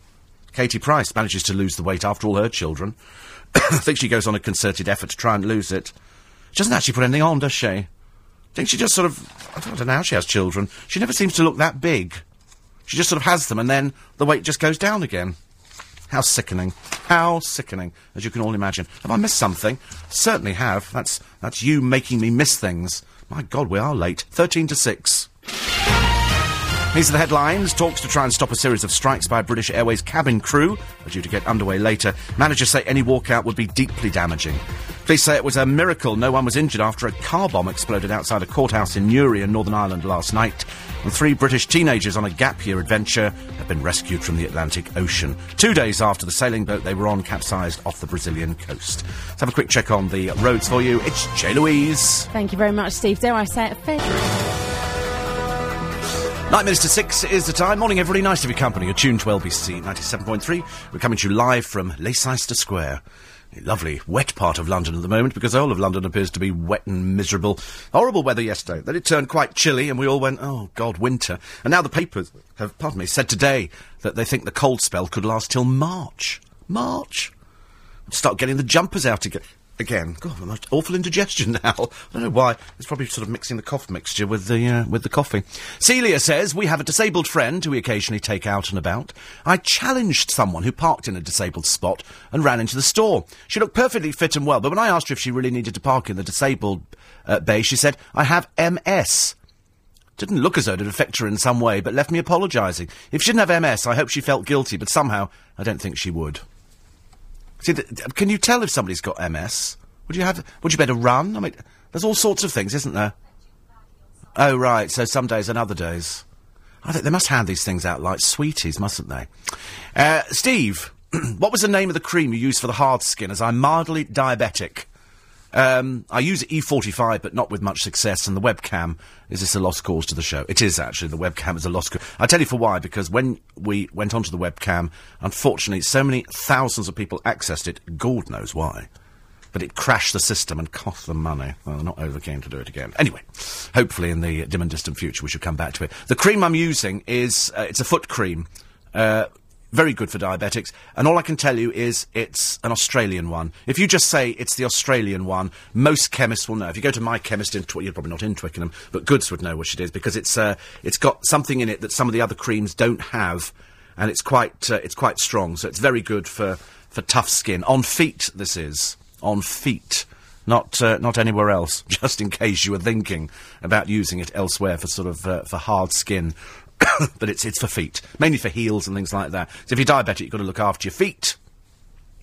Katie Price, manages to lose the weight after all her children. I think she goes on a concerted effort to try and lose it. She doesn't actually put anything on, does she? I think she just sort of. I don't know how she has children. She never seems to look that big. She just sort of has them, and then the weight just goes down again. How sickening. How sickening, as you can all imagine. Have I missed something? Certainly have. That's, that's you making me miss things. My God, we are late. 13 to 6. These are the headlines. Talks to try and stop a series of strikes by British Airways cabin crew are due to get underway later. Managers say any walkout would be deeply damaging. Police say it was a miracle no one was injured after a car bomb exploded outside a courthouse in Newry in Northern Ireland last night. And three British teenagers on a gap year adventure have been rescued from the Atlantic Ocean. Two days after the sailing boat they were on capsized off the Brazilian coast. Let's have a quick check on the roads for you. It's J. Louise. Thank you very much, Steve. Dare I say it, fair. Nine minutes to six is the time. Morning, everybody. Nice to be company. You're tuned to LBC 97.3. We're coming to you live from Leicester Square. A lovely, wet part of London at the moment because the whole of London appears to be wet and miserable. Horrible weather yesterday. Then it turned quite chilly and we all went, oh, God, winter. And now the papers have, pardon me, said today that they think the cold spell could last till March. March. Start getting the jumpers out again. Again, God, I'm awful indigestion now. I don't know why. It's probably sort of mixing the cough mixture with the uh, with the coffee. Celia says we have a disabled friend who we occasionally take out and about. I challenged someone who parked in a disabled spot and ran into the store. She looked perfectly fit and well, but when I asked her if she really needed to park in the disabled uh, bay, she said, "I have MS." Didn't look as though it would affect her in some way, but left me apologising. If she didn't have MS, I hope she felt guilty, but somehow I don't think she would. See, can you tell if somebody's got MS? Would you have? Would you better run? I mean, there's all sorts of things, isn't there? Oh right, so some days and other days. I think they must hand these things out like sweeties, mustn't they? Uh, Steve, what was the name of the cream you used for the hard skin? As I'm mildly diabetic. Um, I use E45, but not with much success, and the webcam is this a lost cause to the show? It is actually. The webcam is a lost cause. I'll tell you for why, because when we went onto the webcam, unfortunately, so many thousands of people accessed it, God knows why. But it crashed the system and cost them money. Well, they're not over keen to do it again. Anyway, hopefully in the dim and distant future we should come back to it. The cream I'm using is, uh, it's a foot cream. Uh, very good for diabetics. And all I can tell you is it's an Australian one. If you just say it's the Australian one, most chemists will know. If you go to my chemist in Tw- you're probably not in Twickenham, but Goods would know what it is because it's uh, it's got something in it that some of the other creams don't have, and it's quite uh, it's quite strong. So it's very good for for tough skin on feet. This is on feet. Not, uh, not anywhere else. Just in case you were thinking about using it elsewhere for sort of uh, for hard skin, but it's it's for feet, mainly for heels and things like that. So if you're diabetic, you've got to look after your feet.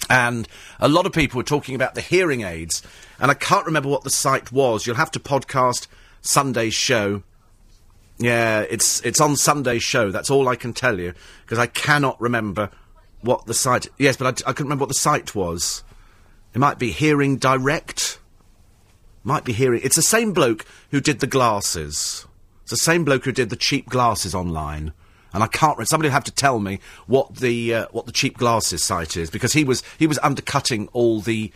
And a lot of people were talking about the hearing aids, and I can't remember what the site was. You'll have to podcast Sunday's show. Yeah, it's it's on Sunday's show. That's all I can tell you because I cannot remember what the site. Yes, but I couldn't remember what the site was. It might be Hearing Direct. Might be Hearing. It's the same bloke who did the glasses. It's the same bloke who did the cheap glasses online. And I can't. re- Somebody will have to tell me what the uh, what the cheap glasses site is because he was he was undercutting all the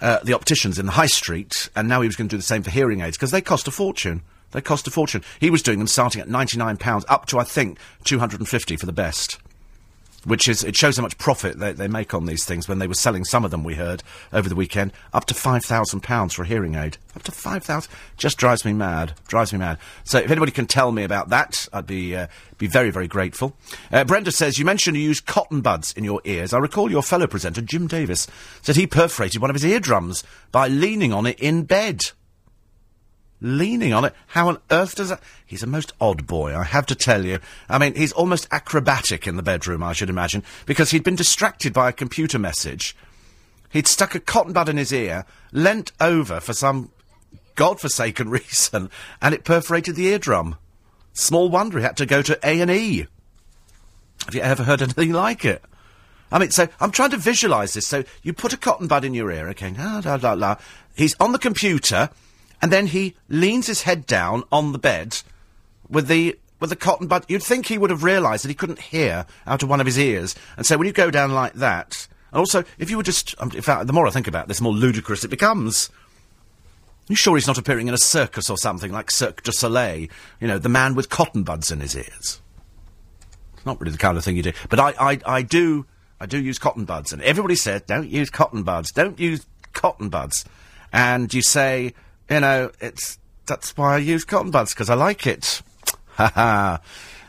uh, the opticians in the high street, and now he was going to do the same for hearing aids because they cost a fortune. They cost a fortune. He was doing them starting at ninety nine pounds up to I think two hundred and fifty for the best which is it shows how much profit they, they make on these things when they were selling some of them we heard over the weekend up to five thousand pounds for a hearing aid. Up to five thousand just drives me mad drives me mad. So if anybody can tell me about that I'd be uh, be very very grateful. Uh, Brenda says you mentioned you use cotton buds in your ears. I recall your fellow presenter Jim Davis said he perforated one of his eardrums by leaning on it in bed leaning on it. How on earth does that? He's a most odd boy, I have to tell you. I mean, he's almost acrobatic in the bedroom, I should imagine, because he'd been distracted by a computer message. He'd stuck a cotton bud in his ear, leant over for some godforsaken reason, and it perforated the eardrum. Small wonder he had to go to A and E. Have you ever heard anything like it? I mean, so I'm trying to visualise this. So you put a cotton bud in your ear, okay? La, la, la, la. He's on the computer, and then he leans his head down on the bed with the with the cotton bud. You'd think he would have realised that he couldn't hear out of one of his ears, and so when you go down like that, and also if you were just, um, in fact, the more I think about this, the more ludicrous it becomes. You sure he's not appearing in a circus or something like Cirque du Soleil? You know, the man with cotton buds in his ears. It's not really the kind of thing you do. But I, I, I do, I do use cotton buds, and everybody says, don't use cotton buds, don't use cotton buds. And you say, you know, it's, that's why I use cotton buds, because I like it. Ha ha.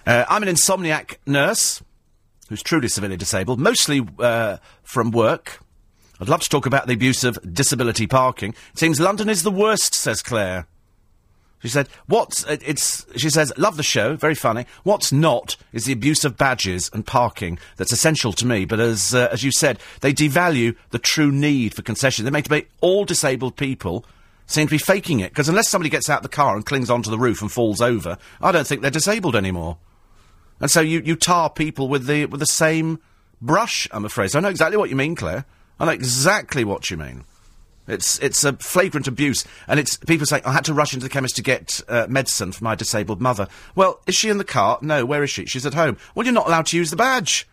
Uh, I'm an insomniac nurse who's truly severely disabled, mostly uh, from work. I'd love to talk about the abuse of disability parking. It seems London is the worst, says Claire. She said, "What's it's?" She says, "Love the show, very funny. What's not is the abuse of badges and parking. That's essential to me. But as uh, as you said, they devalue the true need for concessions. They make all disabled people seem to be faking it. Because unless somebody gets out of the car and clings onto the roof and falls over, I don't think they're disabled anymore. And so you you tar people with the with the same brush. I'm afraid. So I know exactly what you mean, Claire. I know exactly what you mean." It's it's a flagrant abuse, and it's people saying I had to rush into the chemist to get uh, medicine for my disabled mother. Well, is she in the car? No. Where is she? She's at home. Well, you're not allowed to use the badge.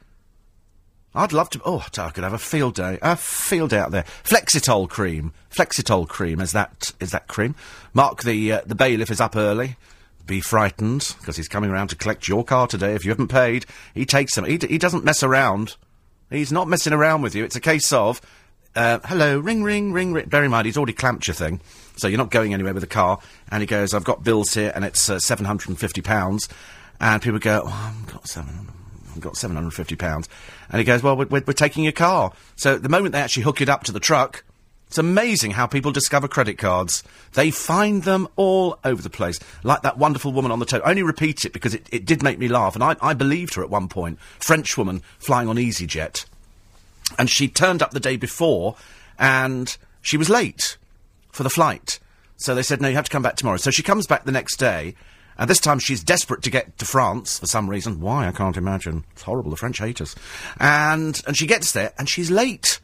I'd love to. Oh, I could have a field day. A field day out there. Flexitol cream. Flexitol cream. Is that is that cream? Mark the uh, the bailiff is up early. Be frightened because he's coming around to collect your car today. If you haven't paid, he takes them. He, d- he doesn't mess around. He's not messing around with you. It's a case of uh, hello, ring, ring, ring, ring. Bear in mind, he's already clamped your thing, so you're not going anywhere with the car. And he goes, I've got bills here, and it's uh, £750. And people go, oh, I've got seven. I've got seven hundred and fifty pounds, and he goes, "Well, we're, we're, taking your car." So the moment they actually hook it up to the truck, it's amazing how people discover credit cards. They find them all over the place, like that wonderful woman on the tow. Only repeat it because it, it did make me laugh, and I, I believed her at one point. French woman flying on EasyJet and she turned up the day before and she was late for the flight. So they said, no, you have to come back tomorrow. So she comes back the next day, and this time she's desperate to get to France for some reason. Why, I can't imagine. It's horrible, the French hate us. And, and she gets there, and she's late.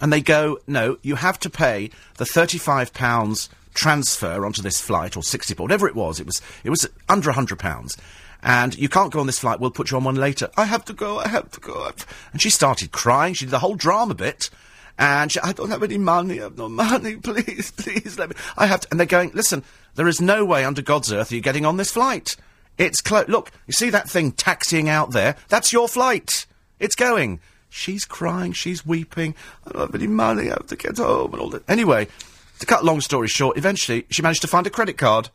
And they go, no, you have to pay the £35 transfer onto this flight, or 60 whatever it was. It was, it was under £100 and you can't go on this flight, we'll put you on one later. I have to go, I have to go. And she started crying, she did the whole drama bit, and she, I don't have any money, I have no money, please, please let me, I have to, and they're going, listen, there is no way under God's earth you're getting on this flight. It's close, look, you see that thing taxiing out there? That's your flight. It's going. She's crying, she's weeping. I don't have any money, I have to get home and all that. Anyway, to cut long story short, eventually she managed to find a credit card.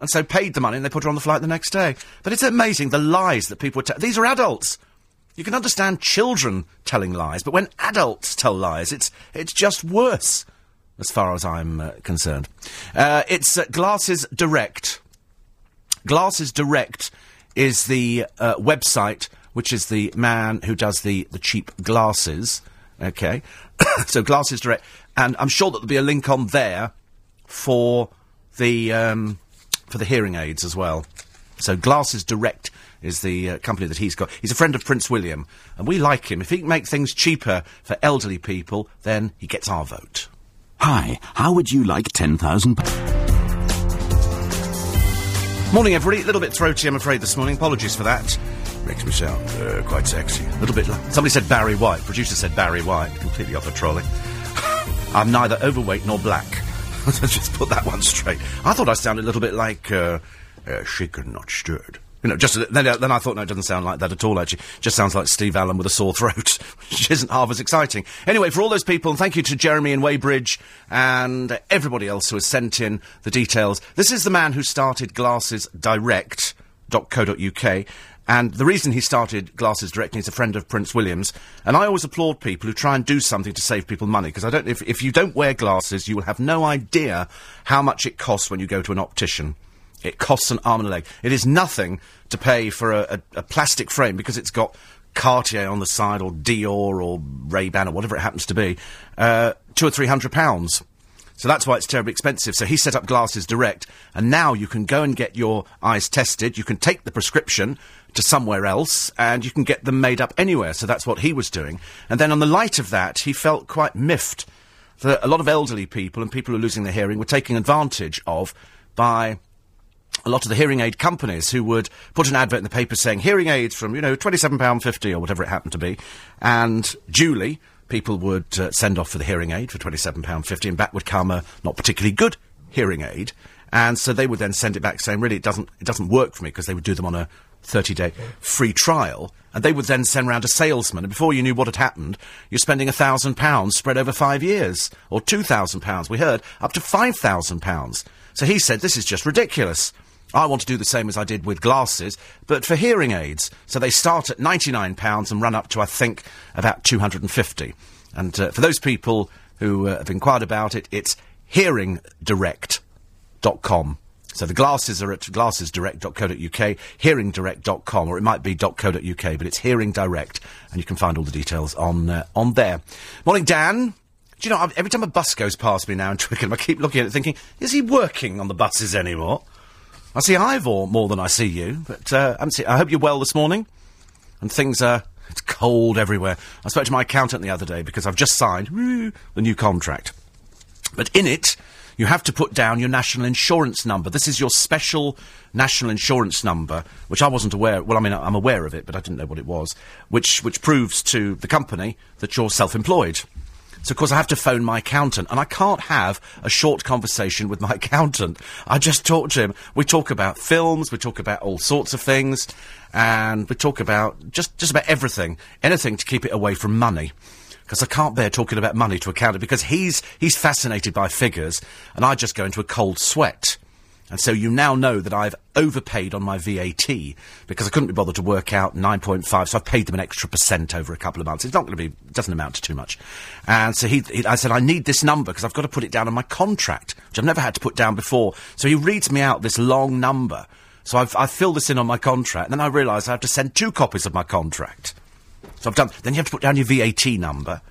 And so paid the money and they put her on the flight the next day. But it's amazing the lies that people tell. These are adults. You can understand children telling lies, but when adults tell lies, it's, it's just worse, as far as I'm uh, concerned. Uh, it's uh, Glasses Direct. Glasses Direct is the uh, website, which is the man who does the, the cheap glasses. Okay. so Glasses Direct. And I'm sure that there'll be a link on there for the, um, for the hearing aids as well. So Glasses Direct is the uh, company that he's got. He's a friend of Prince William, and we like him. If he can make things cheaper for elderly people, then he gets our vote. Hi, how would you like 10,000? Morning, everybody. A little bit throaty, I'm afraid, this morning. Apologies for that. Makes me sound uh, quite sexy. A little bit like. Somebody said Barry White. Producer said Barry White. Completely off the trolley. I'm neither overweight nor black. Let's just put that one straight. I thought I sounded a little bit like uh, uh, shaken, not stirred. You know, just then, then I thought no, it doesn't sound like that at all. Actually, just sounds like Steve Allen with a sore throat, which isn't half as exciting. Anyway, for all those people, thank you to Jeremy in Weybridge and everybody else who has sent in the details. This is the man who started Glasses. And the reason he started Glasses Direct, he's a friend of Prince William's, and I always applaud people who try and do something to save people money, because I don't, if, if you don't wear glasses, you will have no idea how much it costs when you go to an optician. It costs an arm and a leg. It is nothing to pay for a, a, a plastic frame because it's got Cartier on the side or Dior or Ray-Ban or whatever it happens to be, uh, two or three hundred pounds. So that's why it's terribly expensive. So he set up Glasses Direct, and now you can go and get your eyes tested. You can take the prescription to somewhere else, and you can get them made up anywhere. So that's what he was doing. And then on the light of that, he felt quite miffed that a lot of elderly people and people who are losing their hearing were taking advantage of by a lot of the hearing aid companies who would put an advert in the paper saying hearing aids from, you know, £27.50 or whatever it happened to be, and duly, people would uh, send off for the hearing aid for £27.50, and back would come a not particularly good hearing aid, and so they would then send it back saying, really, it doesn't, it doesn't work for me, because they would do them on a 30-day free trial, and they would then send round a salesman, and before you knew what had happened, you're spending a thousand pounds spread over five years, or two thousand pounds, we heard, up to five thousand pounds. So he said, this is just ridiculous. I want to do the same as I did with glasses, but for hearing aids. So they start at £99 and run up to, I think, about 250 And uh, for those people who uh, have inquired about it, it's hearingdirect.com. So the glasses are at glassesdirect.co.uk, hearingdirect.com, or it might be .co.uk, but it's Hearing Direct, and you can find all the details on uh, on there. Morning, Dan. Do you know, every time a bus goes past me now in Twickenham, I keep looking at it thinking, is he working on the buses anymore? I see Ivor more than I see you, but uh, see- I hope you're well this morning. And things are. It's cold everywhere. I spoke to my accountant the other day because I've just signed woo, the new contract. But in it, you have to put down your national insurance number. This is your special national insurance number, which I wasn't aware. Well, I mean, I'm aware of it, but I didn't know what it was. Which which proves to the company that you're self-employed. So, of course, I have to phone my accountant, and I can't have a short conversation with my accountant. I just talk to him. We talk about films, we talk about all sorts of things, and we talk about just, just about everything. Anything to keep it away from money. Because I can't bear talking about money to a accountant, because he's, he's fascinated by figures, and I just go into a cold sweat. And so you now know that I've overpaid on my VAT because I couldn't be bothered to work out 9.5, so I've paid them an extra percent over a couple of months. It's not going to be, doesn't amount to too much. And so he, he I said, I need this number because I've got to put it down on my contract, which I've never had to put down before. So he reads me out this long number. So I've, I've filled this in on my contract, and then I realise I have to send two copies of my contract. So I've done. Then you have to put down your VAT number.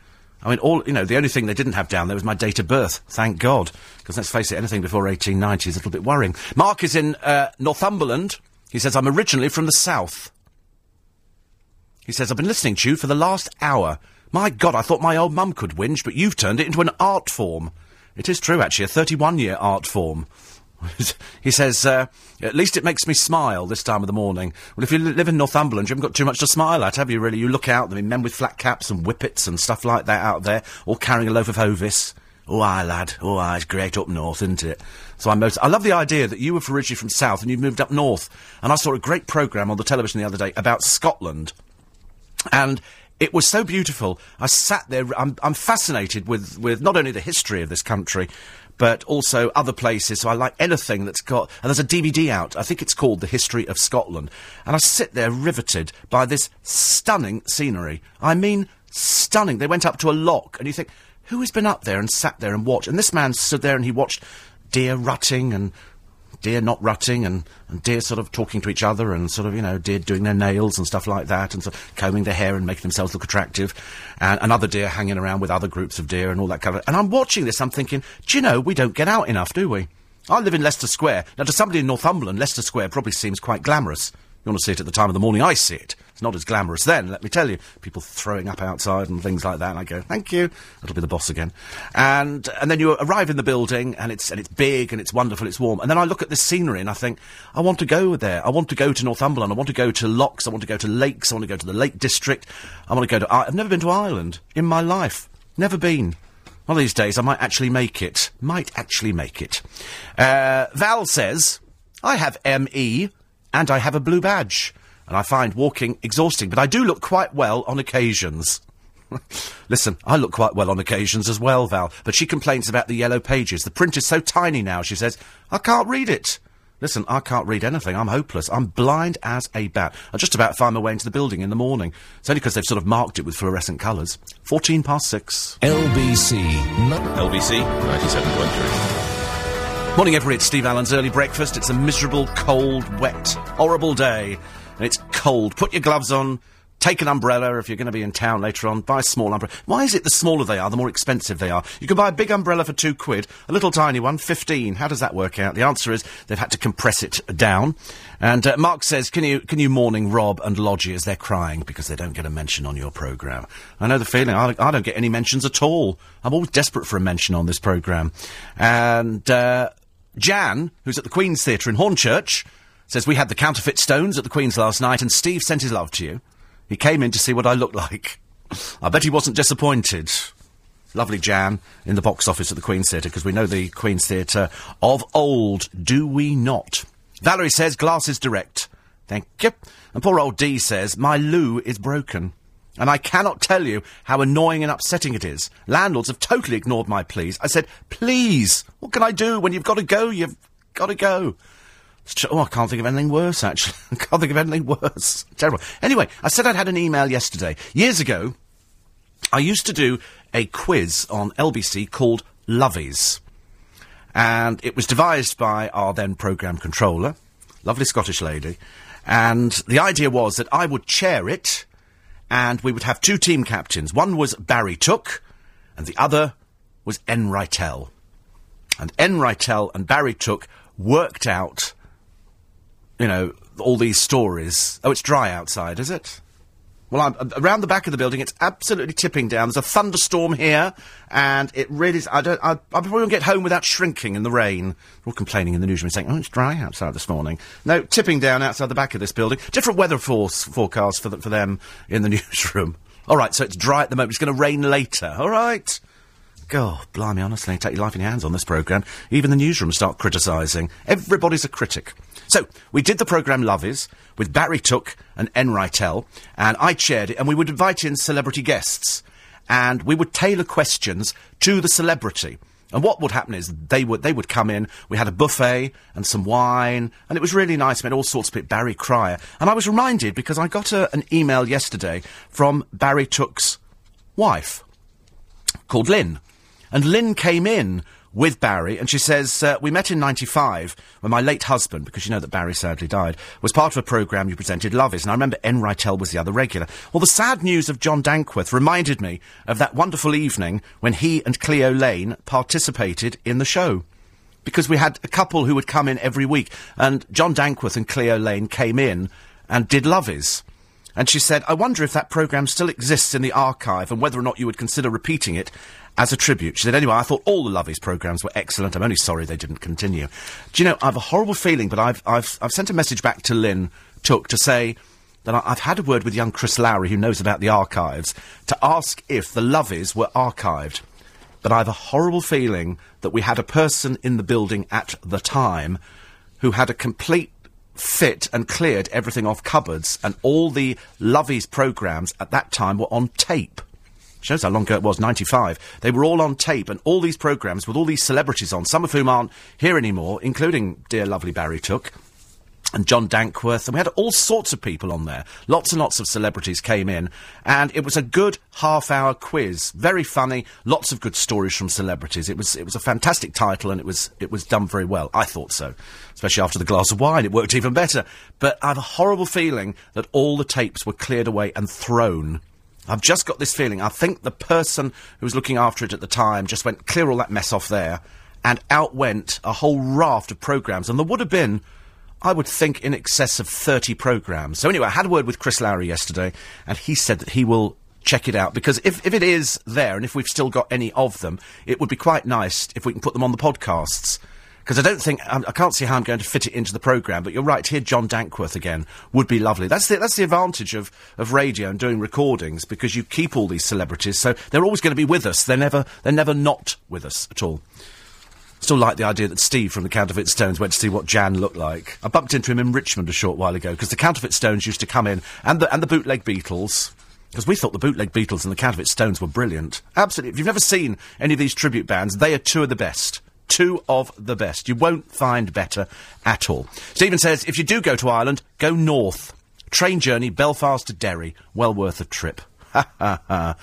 I mean, all you know, the only thing they didn't have down there was my date of birth. Thank God, because let's face it, anything before 1890 is a little bit worrying. Mark is in uh, Northumberland. He says I'm originally from the south. He says I've been listening to you for the last hour. My God, I thought my old mum could whinge, but you've turned it into an art form. It is true, actually, a 31-year art form. he says, uh, at least it makes me smile this time of the morning. Well, if you live in Northumberland, you haven't got too much to smile at, have you, really? You look out, I mean, men with flat caps and whippets and stuff like that out there, all carrying a loaf of Hovis. Oh, aye, lad. Oh, aye, it's great up north, isn't it? So I'm most, I love the idea that you were originally from south and you've moved up north. And I saw a great programme on the television the other day about Scotland. and it was so beautiful. I sat there. I'm, I'm fascinated with, with not only the history of this country, but also other places. So I like anything that's got. And there's a DVD out. I think it's called The History of Scotland. And I sit there riveted by this stunning scenery. I mean, stunning. They went up to a lock, and you think, who has been up there and sat there and watched? And this man stood there and he watched deer rutting and deer not rutting and, and deer sort of talking to each other and sort of, you know, deer doing their nails and stuff like that and sort of combing their hair and making themselves look attractive. And, and other deer hanging around with other groups of deer and all that kind of... And I'm watching this, I'm thinking, do you know, we don't get out enough, do we? I live in Leicester Square. Now, to somebody in Northumberland, Leicester Square probably seems quite glamorous. You want to see it at the time of the morning I see it. It's not as glamorous then, let me tell you. People throwing up outside and things like that, and I go, thank you. It'll be the boss again. And, and then you arrive in the building, and it's, and it's big, and it's wonderful, it's warm. And then I look at this scenery, and I think, I want to go there. I want to go to Northumberland. I want to go to Locks. I want to go to Lakes. I want to go to the Lake District. I want to go to... I- I've never been to Ireland in my life. Never been. One of these days, I might actually make it. Might actually make it. Uh, Val says, I have ME and I have a blue badge. And I find walking exhausting, but I do look quite well on occasions. Listen, I look quite well on occasions as well, Val, but she complains about the yellow pages. The print is so tiny now, she says, I can't read it. Listen, I can't read anything. I'm hopeless. I'm blind as a bat. I just about find my way into the building in the morning. It's only because they've sort of marked it with fluorescent colours. 14 past six. LBC. No- LBC 97.3. Morning, everybody. It's Steve Allen's early breakfast. It's a miserable, cold, wet, horrible day. And it's cold. Put your gloves on. Take an umbrella if you're going to be in town later on. Buy a small umbrella. Why is it the smaller they are, the more expensive they are? You can buy a big umbrella for two quid, a little tiny one, fifteen. How does that work out? The answer is they've had to compress it down. And uh, Mark says, can you can you morning Rob and Lodgy as they're crying because they don't get a mention on your programme? I know the feeling. I, I don't get any mentions at all. I'm always desperate for a mention on this programme. And uh, Jan, who's at the Queen's Theatre in Hornchurch, says we had the counterfeit stones at the Queen's last night, and Steve sent his love to you. He came in to see what I looked like. I bet he wasn't disappointed. Lovely Jan in the box office at the Queen's Theatre, because we know the Queen's Theatre of old, do we not? Valerie says glasses direct. Thank you. And poor old Dee says my loo is broken. And I cannot tell you how annoying and upsetting it is. Landlords have totally ignored my pleas. I said, please, what can I do when you've got to go? You've got to go. Oh, I can't think of anything worse, actually. I can't think of anything worse. Terrible. Anyway, I said I'd had an email yesterday. Years ago, I used to do a quiz on LBC called Lovies. And it was devised by our then programme controller, lovely Scottish lady. And the idea was that I would chair it, and we would have two team captains. One was Barry Took, and the other was N. Rytell. And N. Rytell and Barry Took worked out you know, all these stories. Oh, it's dry outside, is it? Well, I'm, around the back of the building, it's absolutely tipping down. There's a thunderstorm here, and it really is. I don't. I, I probably won't get home without shrinking in the rain. We're all complaining in the newsroom, saying, "Oh, it's dry outside this morning." No, tipping down outside the back of this building. Different weather force forecast for the, for them in the newsroom. All right, so it's dry at the moment. It's going to rain later. All right. God, blimey, honestly, take your life in your hands on this programme. Even the newsroom start criticising. Everybody's a critic. So, we did the programme Lovies with Barry Took and. Rytell, and I chaired it, and we would invite in celebrity guests, and we would tailor questions to the celebrity. And what would happen is they would they would come in. We had a buffet and some wine, and it was really nice. We had all sorts of people. Barry Cryer, and I was reminded because I got a, an email yesterday from Barry Took's wife called Lynn. And Lynn came in with Barry, and she says, uh, We met in 95 when my late husband, because you know that Barry sadly died, was part of a programme you presented, Love Is. and I remember N. Rytell was the other regular. Well, the sad news of John Dankworth reminded me of that wonderful evening when he and Cleo Laine participated in the show. Because we had a couple who would come in every week, and John Dankworth and Cleo Laine came in and did Lovies. And she said, I wonder if that programme still exists in the archive and whether or not you would consider repeating it as a tribute. She said, anyway, I thought all the Lovies programmes were excellent. I'm only sorry they didn't continue. Do you know, I have a horrible feeling, but I've, I've, I've sent a message back to Lynn Took to say that I, I've had a word with young Chris Lowry, who knows about the archives, to ask if the Lovies were archived. But I have a horrible feeling that we had a person in the building at the time who had a complete fit and cleared everything off cupboards, and all the Lovey's programmes at that time were on tape. Shows how long ago it was, 95. They were all on tape, and all these programmes with all these celebrities on, some of whom aren't here anymore, including dear lovely Barry Took and John Dankworth, and we had all sorts of people on there. Lots and lots of celebrities came in, and it was a good half-hour quiz. Very funny, lots of good stories from celebrities. It was it was a fantastic title, and it was it was done very well. I thought so, especially after the glass of wine. It worked even better. But I have a horrible feeling that all the tapes were cleared away and thrown. I've just got this feeling. I think the person who was looking after it at the time just went clear all that mess off there, and out went a whole raft of programs, and there would have been. I would think in excess of 30 programmes. So anyway, I had a word with Chris Lowry yesterday, and he said that he will check it out, because if, if it is there, and if we've still got any of them, it would be quite nice if we can put them on the podcasts. Because I don't think, I, I can't see how I'm going to fit it into the programme, but you're right, Here, John Dankworth again would be lovely. That's the, that's the advantage of, of radio and doing recordings, because you keep all these celebrities, so they're always going to be with us. They're never, they're never not with us at all. Still like the idea that Steve from the Counterfeit Stones went to see what Jan looked like. I bumped into him in Richmond a short while ago because the Counterfeit Stones used to come in and the and the Bootleg Beatles. Because we thought the Bootleg Beatles and the Counterfeit Stones were brilliant. Absolutely. If you've never seen any of these tribute bands, they are two of the best. Two of the best. You won't find better at all. Stephen says, if you do go to Ireland, go north. Train journey, Belfast to Derry. Well worth a trip. Ha ha ha.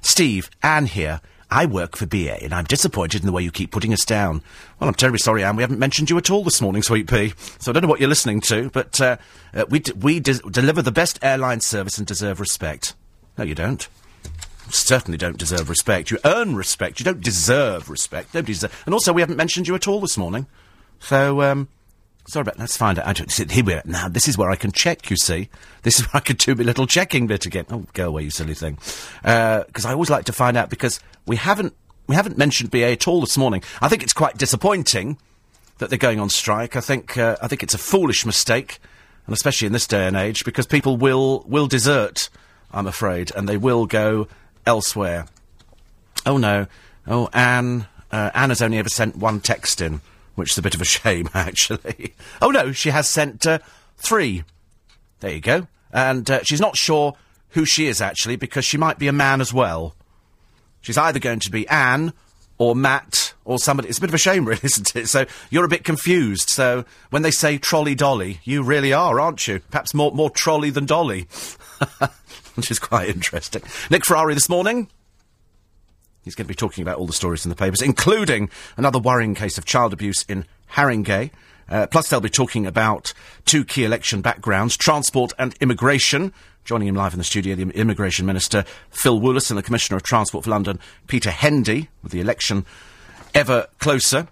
Steve, Anne here. I work for BA, and I'm disappointed in the way you keep putting us down. Well, I'm terribly sorry, Anne. We haven't mentioned you at all this morning, Sweet Pea. So I don't know what you're listening to, but uh, uh, we, d- we deliver the best airline service and deserve respect. No, you don't. You certainly don't deserve respect. You earn respect. You don't deserve respect. Nobody deserve. And also, we haven't mentioned you at all this morning. So, um, sorry about. Let's find out. Here we are. Now, this is where I can check. You see, this is where I can do my little checking bit again. Oh, go away, you silly thing. Because I always like to find out because we haven't we haven't mentioned BA at all this morning. I think it's quite disappointing that they're going on strike. I think uh, I think it's a foolish mistake, and especially in this day and age, because people will will desert. I'm afraid, and they will go elsewhere. Oh no, oh Anne, uh, Anne has only ever sent one text in, which is a bit of a shame, actually. oh no, she has sent uh, three. There you go, and uh, she's not sure who she is actually because she might be a man as well. She's either going to be Anne or Matt or somebody. It's a bit of a shame, really, isn't it? So you're a bit confused. So when they say trolley dolly, you really are, aren't you? Perhaps more more trolley than dolly, which is quite interesting. Nick Ferrari this morning. He's going to be talking about all the stories in the papers, including another worrying case of child abuse in Haringey. Uh, plus, they'll be talking about two key election backgrounds transport and immigration. Joining him live in the studio, the Immigration Minister, Phil Woolas, and the Commissioner of Transport for London, Peter Hendy, with the election ever closer.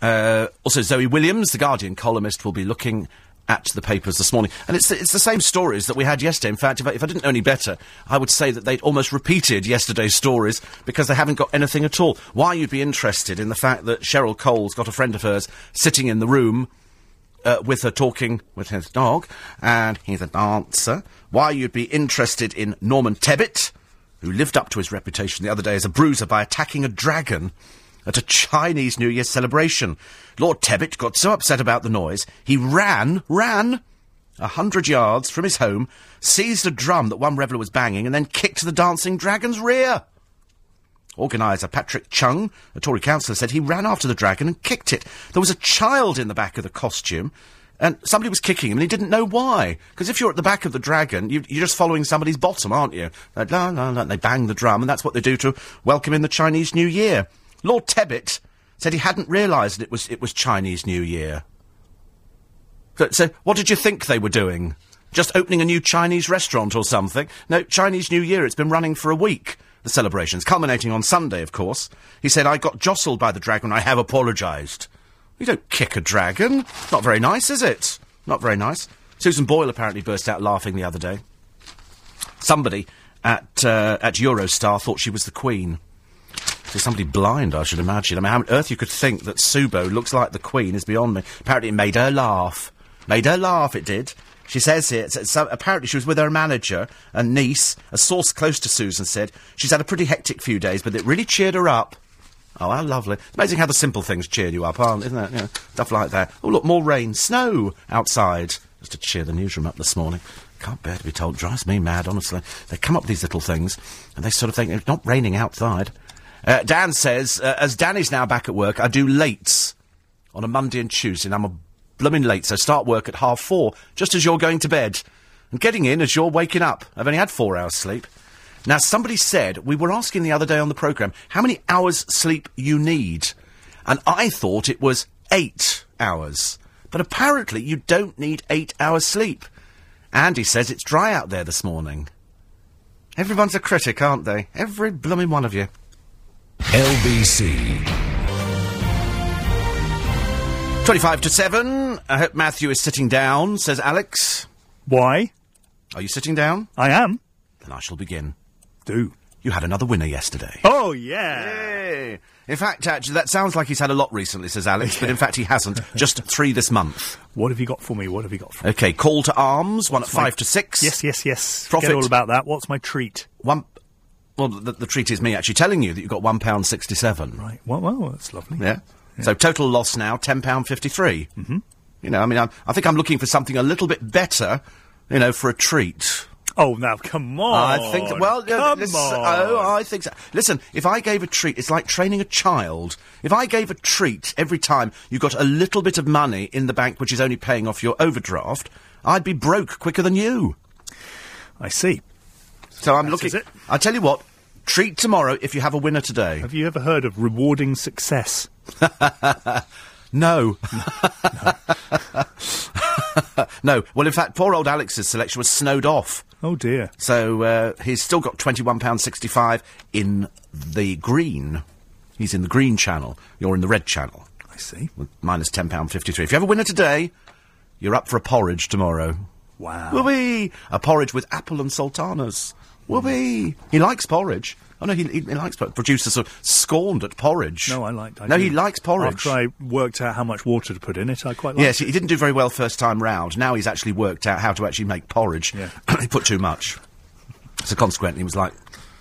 Uh, also, Zoe Williams, the Guardian columnist, will be looking at the papers this morning. And it's, it's the same stories that we had yesterday. In fact, if I, if I didn't know any better, I would say that they'd almost repeated yesterday's stories because they haven't got anything at all. Why you'd be interested in the fact that Cheryl Cole's got a friend of hers sitting in the room uh, with her talking with his dog, and he's a dancer. Why you'd be interested in Norman Tebbit, who lived up to his reputation the other day as a bruiser by attacking a dragon at a Chinese New Year celebration. Lord Tebbit got so upset about the noise, he ran, ran a hundred yards from his home, seized a drum that one reveller was banging, and then kicked the dancing dragon's rear. Organiser Patrick Chung, a Tory councillor, said he ran after the dragon and kicked it. There was a child in the back of the costume, and somebody was kicking him, and he didn't know why. Because if you're at the back of the dragon, you, you're just following somebody's bottom, aren't you? Like, la, la, la, they bang the drum, and that's what they do to welcome in the Chinese New Year. Lord Tebbit said he hadn't realised it was it was Chinese New Year. So, so, what did you think they were doing? Just opening a new Chinese restaurant or something? No, Chinese New Year. It's been running for a week. The celebrations, culminating on Sunday, of course. He said, I got jostled by the dragon. I have apologised. You don't kick a dragon. Not very nice, is it? Not very nice. Susan Boyle apparently burst out laughing the other day. Somebody at uh, at Eurostar thought she was the Queen. So somebody blind, I should imagine. I mean, how on earth you could think that Subo looks like the Queen is beyond me. Apparently, it made her laugh. Made her laugh, it did. She says here, apparently she was with her manager and niece. A source close to Susan said she's had a pretty hectic few days, but it really cheered her up. Oh, how lovely. It's amazing how the simple things cheer you up, aren't know, stuff like that. Oh, look, more rain, snow outside. Just to cheer the newsroom up this morning. Can't bear to be told. Drives me mad, honestly. They come up with these little things, and they sort of think it's not raining outside. Uh, Dan says, uh, as Danny's now back at work, I do lates on a Monday and Tuesday, and I'm a blooming late, so start work at half four, just as you're going to bed, and getting in as you're waking up. I've only had four hours sleep. Now, somebody said, we were asking the other day on the programme, how many hours sleep you need? And I thought it was eight hours. But apparently you don't need eight hours sleep. Andy says it's dry out there this morning. Everyone's a critic, aren't they? Every blooming one of you. LBC. 25 to 7. I hope Matthew is sitting down, says Alex. Why? Are you sitting down? I am. Then I shall begin. Do. You had another winner yesterday. Oh, yeah. Yay. In fact, actually, that sounds like he's had a lot recently, says Alex, but in fact he hasn't. Just three this month. What have you got for me? What have you got for me? Okay, call to arms, one at five to six. Yes, yes, yes. Profit. Forget all about that. What's my treat? One. Well, the, the treat is me actually telling you that you've got one pound sixty-seven. Right. Well, well that's lovely. Yeah. So total loss now ten pound fifty-three. Mm-hmm. You know, I mean, i I think I'm looking for something a little bit better. You know, for a treat. Oh, now come on. I think. Well, yeah, come listen, on. oh, I think so. Listen, if I gave a treat, it's like training a child. If I gave a treat every time you got a little bit of money in the bank, which is only paying off your overdraft, I'd be broke quicker than you. I see. So I'm looking. it. I tell you what. Treat tomorrow if you have a winner today. Have you ever heard of rewarding success? No. no. Well, in fact, poor old Alex's selection was snowed off. Oh dear. So uh, he's still got £21.65 in the green. He's in the green channel. You're in the red channel. I see. With minus £10.53. If you have a winner today, you're up for a porridge tomorrow. Wow. Whoopee! A porridge with apple and sultanas. Whoopee! He likes porridge. Oh no, he, he, he likes porridge. Producers are scorned at porridge. No, I liked. I no, he likes porridge. After I worked out how much water to put in it, I quite liked Yes, it. he didn't do very well first time round. Now he's actually worked out how to actually make porridge. Yeah. he put too much. So consequently, he was like,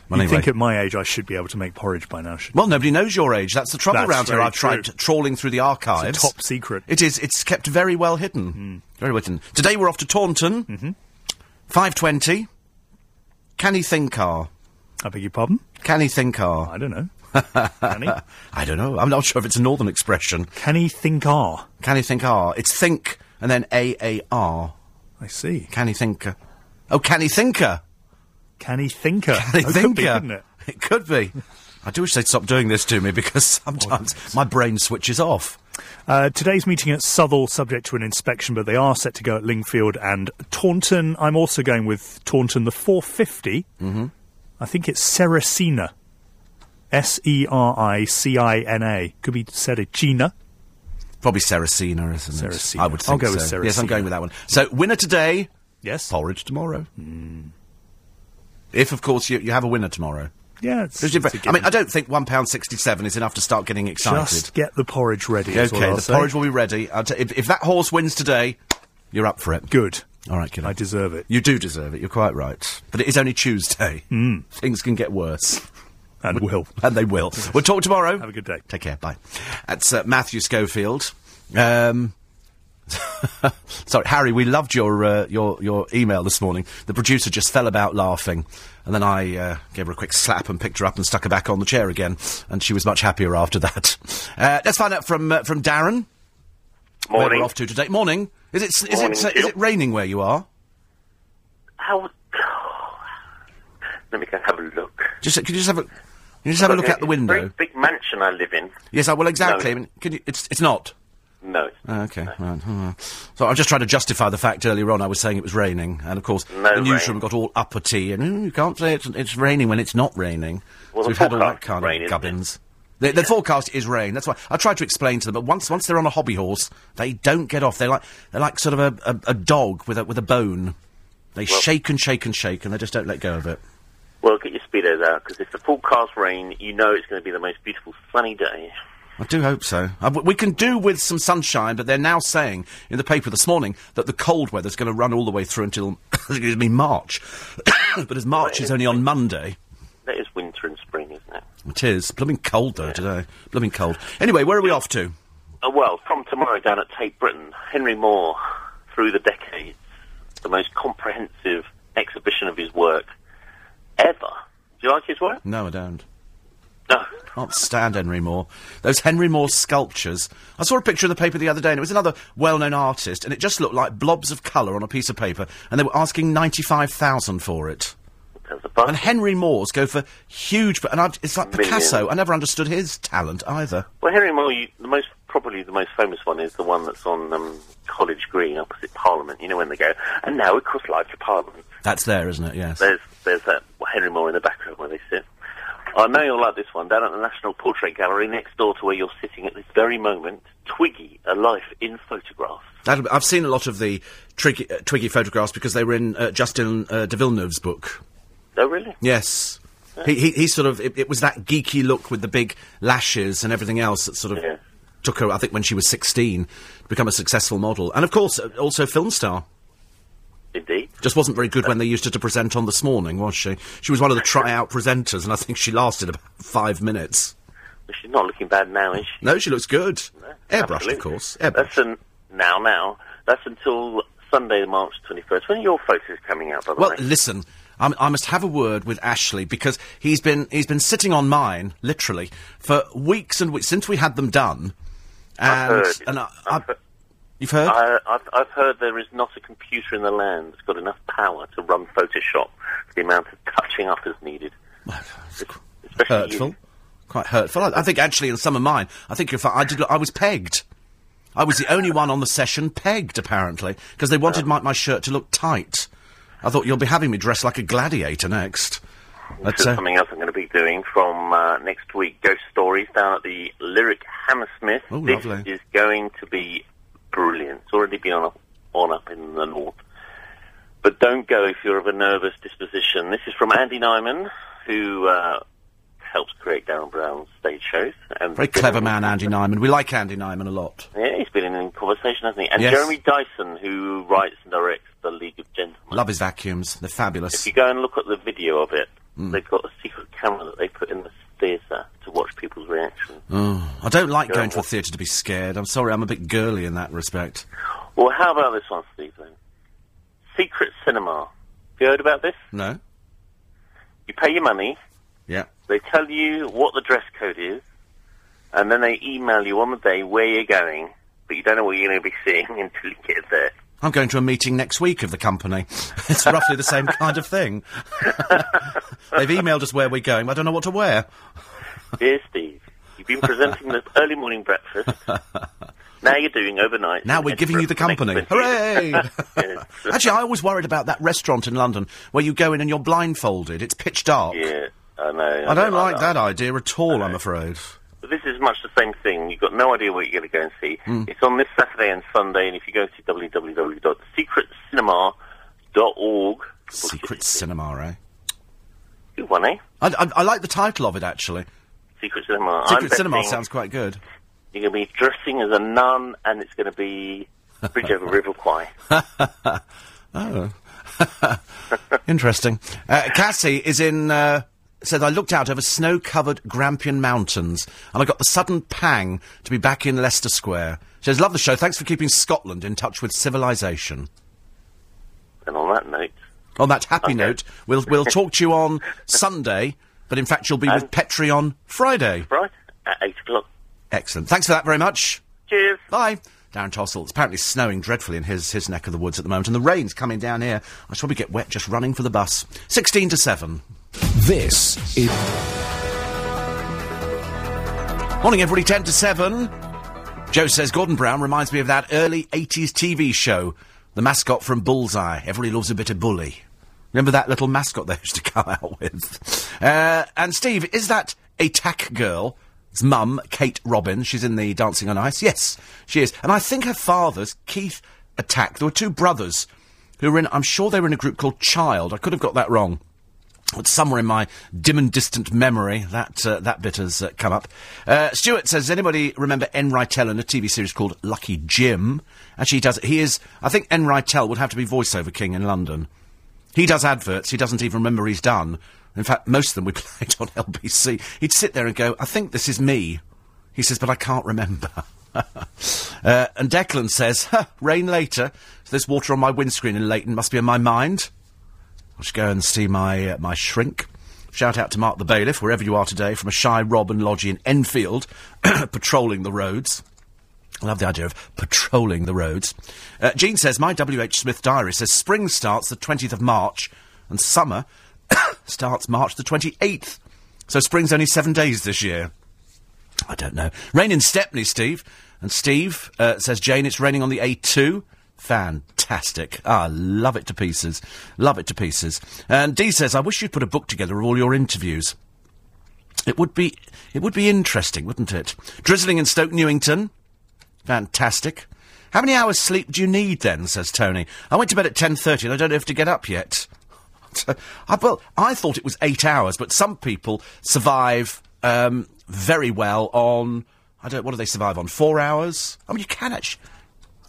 well, You'd anyway. think at my age I should be able to make porridge by now, well, nobody knows your age. That's the trouble That's around here. I've tried true. trawling through the archives. It's a top secret. Hmm. It is. It's kept very well hidden. Very well hidden. Today we're off to Taunton. Mm-hmm. 520. Canny Thinkar. I beg your pardon? Canny Thinkar. I don't know. Can he? I don't know. I'm not sure if it's a northern expression. Can he think R? Canny Thinkar. It's think and then A-A-R. I see. Canny Thinker. Oh, Canny Thinker. Can he thinker? Canny uh, Oh, Thinker. Uh? Uh? Could be, couldn't it? It could be. I do wish they'd stop doing this to me because sometimes my brain switches off. Uh, today's meeting at Southwell, subject to an inspection, but they are set to go at Lingfield and Taunton. I'm also going with Taunton, the 450. Mm-hmm. I think it's Sericina. S E R I C I N A. Could be Sericina. Probably Saracena, isn't it? I would think I'll go with so. Yes, I'm going with that one. So, winner today, Yes. porridge tomorrow. Hmm. If, of course, you, you have a winner tomorrow. Yeah, it's, it's a I mean. I don't think one pound sixty-seven is enough to start getting excited. Just get the porridge ready. okay, the say. porridge will be ready. I'll t- if, if that horse wins today, you're up for it. Good. All right, kiddo. I deserve it. You do deserve it. You're quite right. But it is only Tuesday. Mm. Things can get worse. And will. And they will. We'll talk tomorrow. Have a good day. Take care. Bye. That's uh, Matthew Schofield. Um, sorry, Harry. We loved your uh, your your email this morning. The producer just fell about laughing, and then I uh, gave her a quick slap and picked her up and stuck her back on the chair again, and she was much happier after that. Uh, let's find out from uh, from Darren. Where Morning. we're off to today. Morning. Is it is Morning, it uh, is it raining where you are? How? Let me go have a look. Just can you just have a can you just have a look out the it's a Very window? big mansion I live in. Yes, I well exactly. No. I mean, can you, it's it's not. No. Oh, Okay, right. oh, So I'm just trying to justify the fact earlier on I was saying it was raining, and of course No the newsroom rain. got all uppity, and "Mm, you can't say it's, it's raining when it's not raining. Well, so we've had all that kind rain, of gubbins. The, the forecast is rain. That's why I tried to explain to them. But once once they're on a hobby horse, they don't get off. They're like they're like sort of a, a, a dog with a with a bone. They shake and shake and shake, and they just don't let go of it. Well, get your speedos out because if the forecast rain, you know it's going to be the most beautiful sunny day. I do hope so. Uh, w- we can do with some sunshine, but they're now saying in the paper this morning that the cold weather's going to run all the way through until excuse me March. but as March is only on Monday, That is winter and spring, isn't it? It is. Blooming cold, though, today. Blooming cold. Anyway, where are we off to? Uh, well, from tomorrow down at Tate Britain, Henry Moore, through the decades, the most comprehensive exhibition of his work ever. Do you like his work? No, I don't. No. Can't stand Henry Moore. Those Henry Moore sculptures. I saw a picture in the paper the other day, and it was another well-known artist, and it just looked like blobs of colour on a piece of paper, and they were asking ninety-five thousand for it. And Henry Moore's go for huge, and I, it's like Picasso. Million. I never understood his talent either. Well, Henry Moore, you, the most probably the most famous one is the one that's on um, College Green opposite Parliament. You know when they go, and now we cross live to Parliament. That's there, isn't it? Yes. There's there's that Henry Moore in the background where they sit. I know you'll like this one down at the National Portrait Gallery next door to where you're sitting at this very moment. Twiggy, a life in photographs. That, I've seen a lot of the Twiggy, uh, Twiggy photographs because they were in uh, Justin uh, de Villeneuve's book. Oh, really? Yes. He, he, he sort of, it, it was that geeky look with the big lashes and everything else that sort of Yeah. took her, I think, when she was 16, to become a successful model. And of course, uh, also film star. Indeed. Just wasn't very good uh, when they used her to present on This Morning, was she? She was one of the tryout presenters, and I think she lasted about five minutes. Well, she's not looking bad now, is she? No, she looks good. Airbrushed, Absolutely. of course. That's an, now, now. That's until Sunday, March 21st. When are your photos coming out, by the Well, way? listen, I'm, I must have a word with Ashley because he's been he's been sitting on mine literally for weeks and weeks since we had them done. And I've heard. and I, I've I, heard- you've heard? I, I've, I've heard there is not a computer in the land that's got enough power to run Photoshop for the amount of touching up as needed. Especially hurtful, you. quite hurtful. I, I think actually in some of mine, I think if I, I did, I was pegged. I was the only one on the session pegged apparently because they wanted my, my shirt to look tight. I thought you'll be having me dressed like a gladiator next. Is uh, something else I'm going to be doing from uh, next week. Ghost Stories down at the Lyric Hammersmith. Oh, this lovely. is going to be brilliant. It's already been on up, on up in the north. But don't go if you're of a nervous disposition. This is from Andy Nyman, who uh, helps create Derren Brown's stage shows. And very clever man, Andy Nyman. We like Andy Nyman a lot. Yeah, he's been in conversation, hasn't he? And Yes. Jeremy Dyson, who writes and directs The League of Gentlemen. Love his vacuums. They're fabulous. If you go and look at the video of it, Hmm. they've got a secret camera that they put in the theatre to watch people's reactions. Oh, I don't like Go going to a theatre to be scared. I'm sorry, I'm a bit girly in that respect. Well, how about this one, Stephen? Secret cinema. Have you heard about this? No? You pay your money, Yeah. they tell you what the dress code is, and then they email you on the day where you're going, but you don't know what you're going to be seeing until you get there. I'm going to a meeting next week of the company. it's roughly the same kind of thing. They've emailed us where we're going, but I don't know what to wear. Dear Steve, you've been presenting this early morning breakfast. Now you're doing overnight. Now we're giving you the company. Hooray! Actually, I always worried about that restaurant in London where you go in and you're blindfolded. It's pitch dark. Yeah, I know. I don't like that idea at all, I'm afraid. This is much the same thing. You've got no idea what you're going to go and see. Hmm. It's on this Saturday and Sunday, and if you go to www.secretcinema.org... Secret cinema, eh? Good one, eh? I, I, I like the title of it, actually. Secret Cinema. I'm Secret cinema sounds quite good. You're going to be dressing as a nun, and it's going to be Bridge over River Kwai. Oh. Interesting. Uh, Cassie is in. Uh, said I looked out over snow-covered Grampian Mountains, and I got the sudden pang to be back in Leicester Square. She says, "Love the show. Thanks for keeping Scotland in touch with civilization." And on that note, On that happy Okay. note, we'll we'll talk to you on Sunday, but in fact you'll be with And- Petri on Friday. right, at 8 o'clock. Excellent. Thanks for that very much. Cheers. Bye. Darren Tossell. It's apparently snowing dreadfully in his, his neck of the woods at the moment, and the rain's coming down here. I should probably get wet just running for the bus. 16 to 7. This is Morning, everybody. 10 to 7. Joe says Gordon Brown reminds me of that early 80s TV show, the mascot from Bullseye. Everybody loves a bit of bully. Remember that little mascot they used to come out with? Uh, and Steve, is that Atack girl? It's mum, Kate Robbins. She's in the Dancing on Ice. Yes, she is. And I think her father's Keith Atack. There were two brothers who were in, I'm sure they were in a group called Child. I could have got that wrong. Somewhere in my dim and distant memory, that uh, that bit has uh, come up. Uh, Stuart says, "Does anybody remember Enn Reitel in a TV series called Lucky Jim?" Actually, he does. He is. I think Enn Reitel would have to be voiceover king in London. He does adverts. He doesn't even remember he's done In fact, most of them we played on LBC. He'd sit there and go, I think this is me. He says, but I can't remember. uh, and Declan says, rain later. So there's water on my windscreen in Leighton. Must be in my mind. I should go and see my, uh, my shrink. Shout out to Mark the bailiff, wherever you are today, from a shy Robin lodge in Enfield, patrolling the roads. I love the idea of patrolling the roads. Uh, Jean says, My W.H. Smith diary says spring starts the 20th of March and summer starts March the 28th. So spring's only seven days this year. I don't know. Rain in Stepney, Steve. And Steve uh, says, Jane, it's raining on the A2. Fantastic. Ah, love it to pieces. Love it to pieces. And Dee says, I wish you'd put a book together of all your interviews. It would be, it would be interesting, wouldn't it? Drizzling in Stoke Newington. Fantastic. How many hours sleep do you need then? says Tony. I went to bed at 10.30 and I don't have to get up yet. I, well, I thought it was eight hours, but some people survive um, very well on. I don't. What do they survive on? Four hours. I mean, you can actually.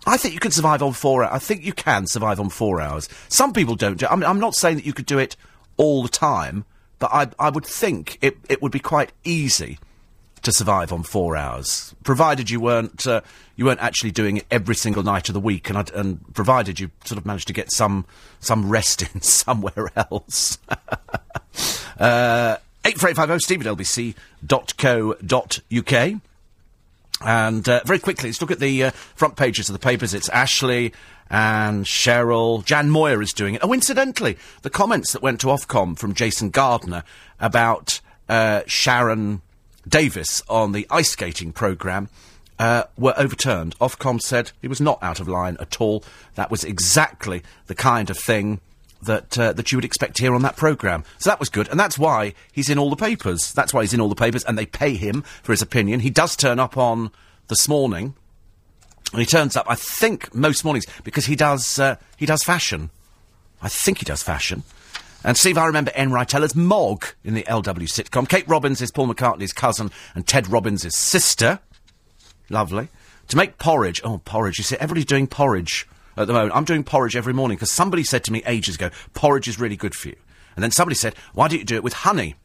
I think you can survive on four. hours. I think you can survive on four hours. Some people don't. Do, I mean, I'm not saying that you could do it all the time, but I, I would think it, it would be quite easy to survive on four hours, provided you weren't uh, you weren't actually doing it every single night of the week, and I'd, and provided you sort of managed to get some some rest in somewhere else. uh, eight four eight five zero steve at lbc.co.uk. And uh, very quickly, let's look at the uh, front pages of the papers. It's Ashley and Cheryl. Jan Moir is doing it. Oh, incidentally, the comments that went to Ofcom from Jason Gardiner about uh, Sharon Davies on the ice skating programme uh, were overturned. Ofcom said he was not out of line at all. That was exactly the kind of thing that uh, that you would expect hear on that programme. So that was good, and that's why he's in all the papers. That's why he's in all the papers, and they pay him for his opinion. He does turn up on this morning, and he turns up, I think, most mornings because he does uh, he does fashion. I think he does fashion. And Steve, I remember. Reitel as Mog in the LW sitcom. Kate Robbins is Paul McCartney's cousin, and Ted Robbins' sister. Lovely. To make porridge. Oh, porridge. You see, everybody's doing porridge at the moment. I'm doing porridge every morning because somebody said to me ages ago, porridge is really good for you. And then somebody said, why don't you do it with honey?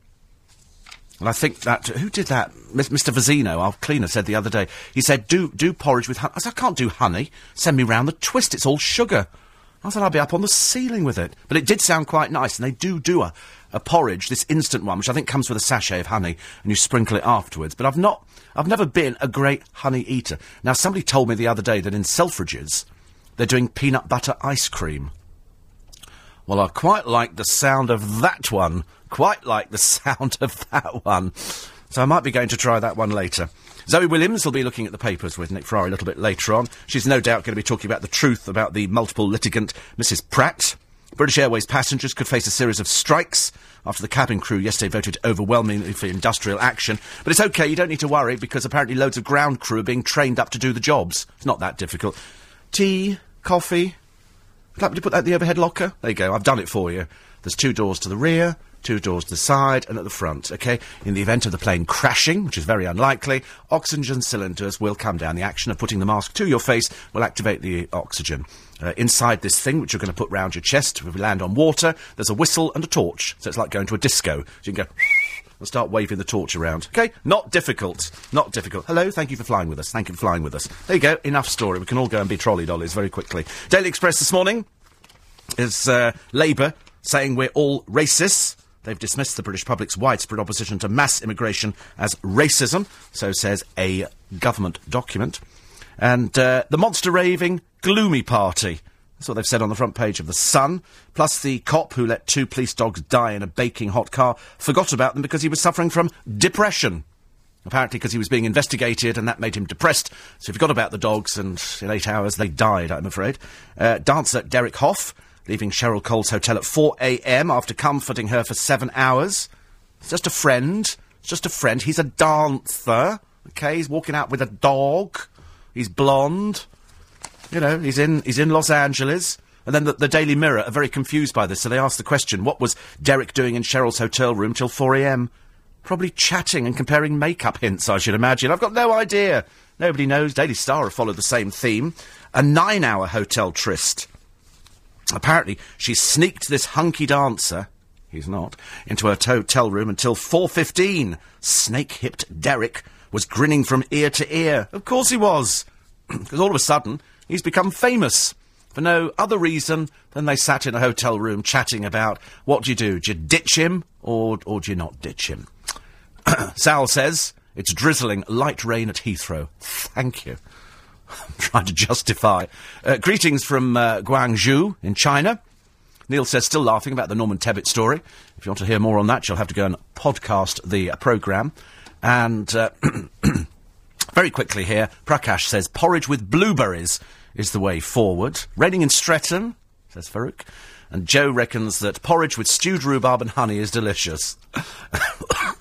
And I think that who did that? Mr. Vazino, our cleaner, said the other day. He said, "Do do porridge with honey." I said, "I can't do honey. Send me round the twist. It's all sugar." I said, "I'll be up on the ceiling with it." But it did sound quite nice, and they do do a, a porridge, this instant one, which I think comes with a sachet of honey, and you sprinkle it afterwards. But I've not, I've never been a great honey eater. Now, somebody told me the other day that in Selfridges, they're doing peanut butter ice cream. Well, I quite like the sound of that one. Quite like the sound of that one. So I might be going to try that one later. Zoe Williams will be looking at the papers with Nick Ferrari a little bit later on. She's no doubt going to be talking about the truth about the multiple litigant Mrs. Pratt. British Airways passengers could face a series of strikes after the cabin crew yesterday voted overwhelmingly for industrial action. But it's okay, you don't need to worry because apparently loads of ground crew are being trained up to do the jobs. It's not that difficult. Tea, coffee, would like me to put that in the overhead locker? There you go, I've done it for you. There's two doors to the rear, two doors to the side, and at the front, okay? In the event of the plane crashing, which is very unlikely, oxygen cylinders will come down. The action of putting the mask to your face will activate the oxygen. Uh, inside this thing, which you're going to put round your chest if we land on water, there's a whistle and a torch. So it's like going to a disco. So you can go and start waving the torch around. Okay? Not difficult. Not difficult. Hello, thank you for flying with us. Thank you for flying with us. There you go. Enough story. We can all go and be trolley dollies very quickly. Daily Express this morning is uh, Labour saying we're all racists. They've dismissed the British public's widespread opposition to mass immigration as racism, so says a government document. And uh, the monster raving gloomy party. That's what they've said on the front page of The Sun. Plus, the cop who let two police dogs die in a baking hot car forgot about them because he was suffering from depression. Apparently, because he was being investigated and that made him depressed. So he forgot about the dogs, and in eight hours they died, I'm afraid. Uh, dancer Derek Hough leaving Cheryl Cole's hotel at 4 a.m. after comforting her for seven hours. It's just a friend. It's just a friend. He's a dancer. Okay, he's walking out with a dog. He's blonde. You know, he's in he's in Los Angeles. And then the, the Daily Mirror are very confused by this, so they ask the question: What was Derek doing in Cheryl's hotel room till 4 a.m.? Probably chatting and comparing makeup hints, I should imagine. I've got no idea. Nobody knows. Daily Star have followed the same theme. A nine-hour hotel tryst. Apparently, she sneaked this hunky dancer he's not, into her hotel room until 4.15. Snake-hipped Derek was grinning from ear to ear. Of course he was. Because all of a sudden, he's become famous. For no other reason than they sat in a hotel room chatting about what do you do? Do you ditch him or, or do you not ditch him? Sal says, it's drizzling light rain at Heathrow. Thank you. I'm trying to justify. Uh, greetings from uh, Guangzhou in China. Neil says, still laughing about the Norman Tebbit story. If you want to hear more on that, you'll have to go and podcast the uh, programme. And uh, very quickly here, Prakash says, porridge with blueberries is the way forward. Raining in Streatham, says Farouk. And Joe reckons that porridge with stewed rhubarb and honey is delicious.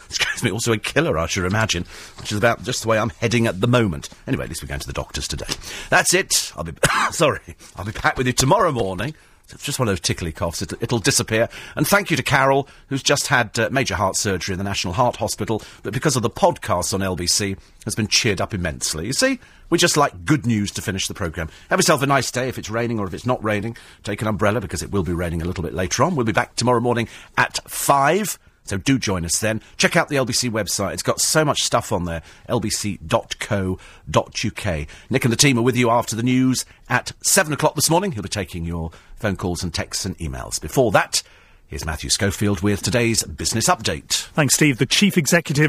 Excuse me, also a killer, I should imagine, which is about just the way I'm heading at the moment. Anyway, at least we're going to the doctors today. That's it. I'll be sorry. I'll be back with you tomorrow morning. It's just one of those tickly coughs. It, it'll disappear. And thank you to Carol, who's just had uh, major heart surgery in the National Heart Hospital, but because of the podcast on LBC, has been cheered up immensely. You see, we just like good news to finish the programme. Have yourself a nice day if it's raining or if it's not raining. Take an umbrella because it will be raining a little bit later on. We'll be back tomorrow morning at 5. So do join us then. Check out the LBC website. It's got so much stuff on there. lbc.co.uk. Nick and the team are with you after the news at 7 o'clock this morning. He'll be taking your phone calls and texts and emails. Before that, here's Matthew Schofield with today's business update. Thanks, Steve. The chief executive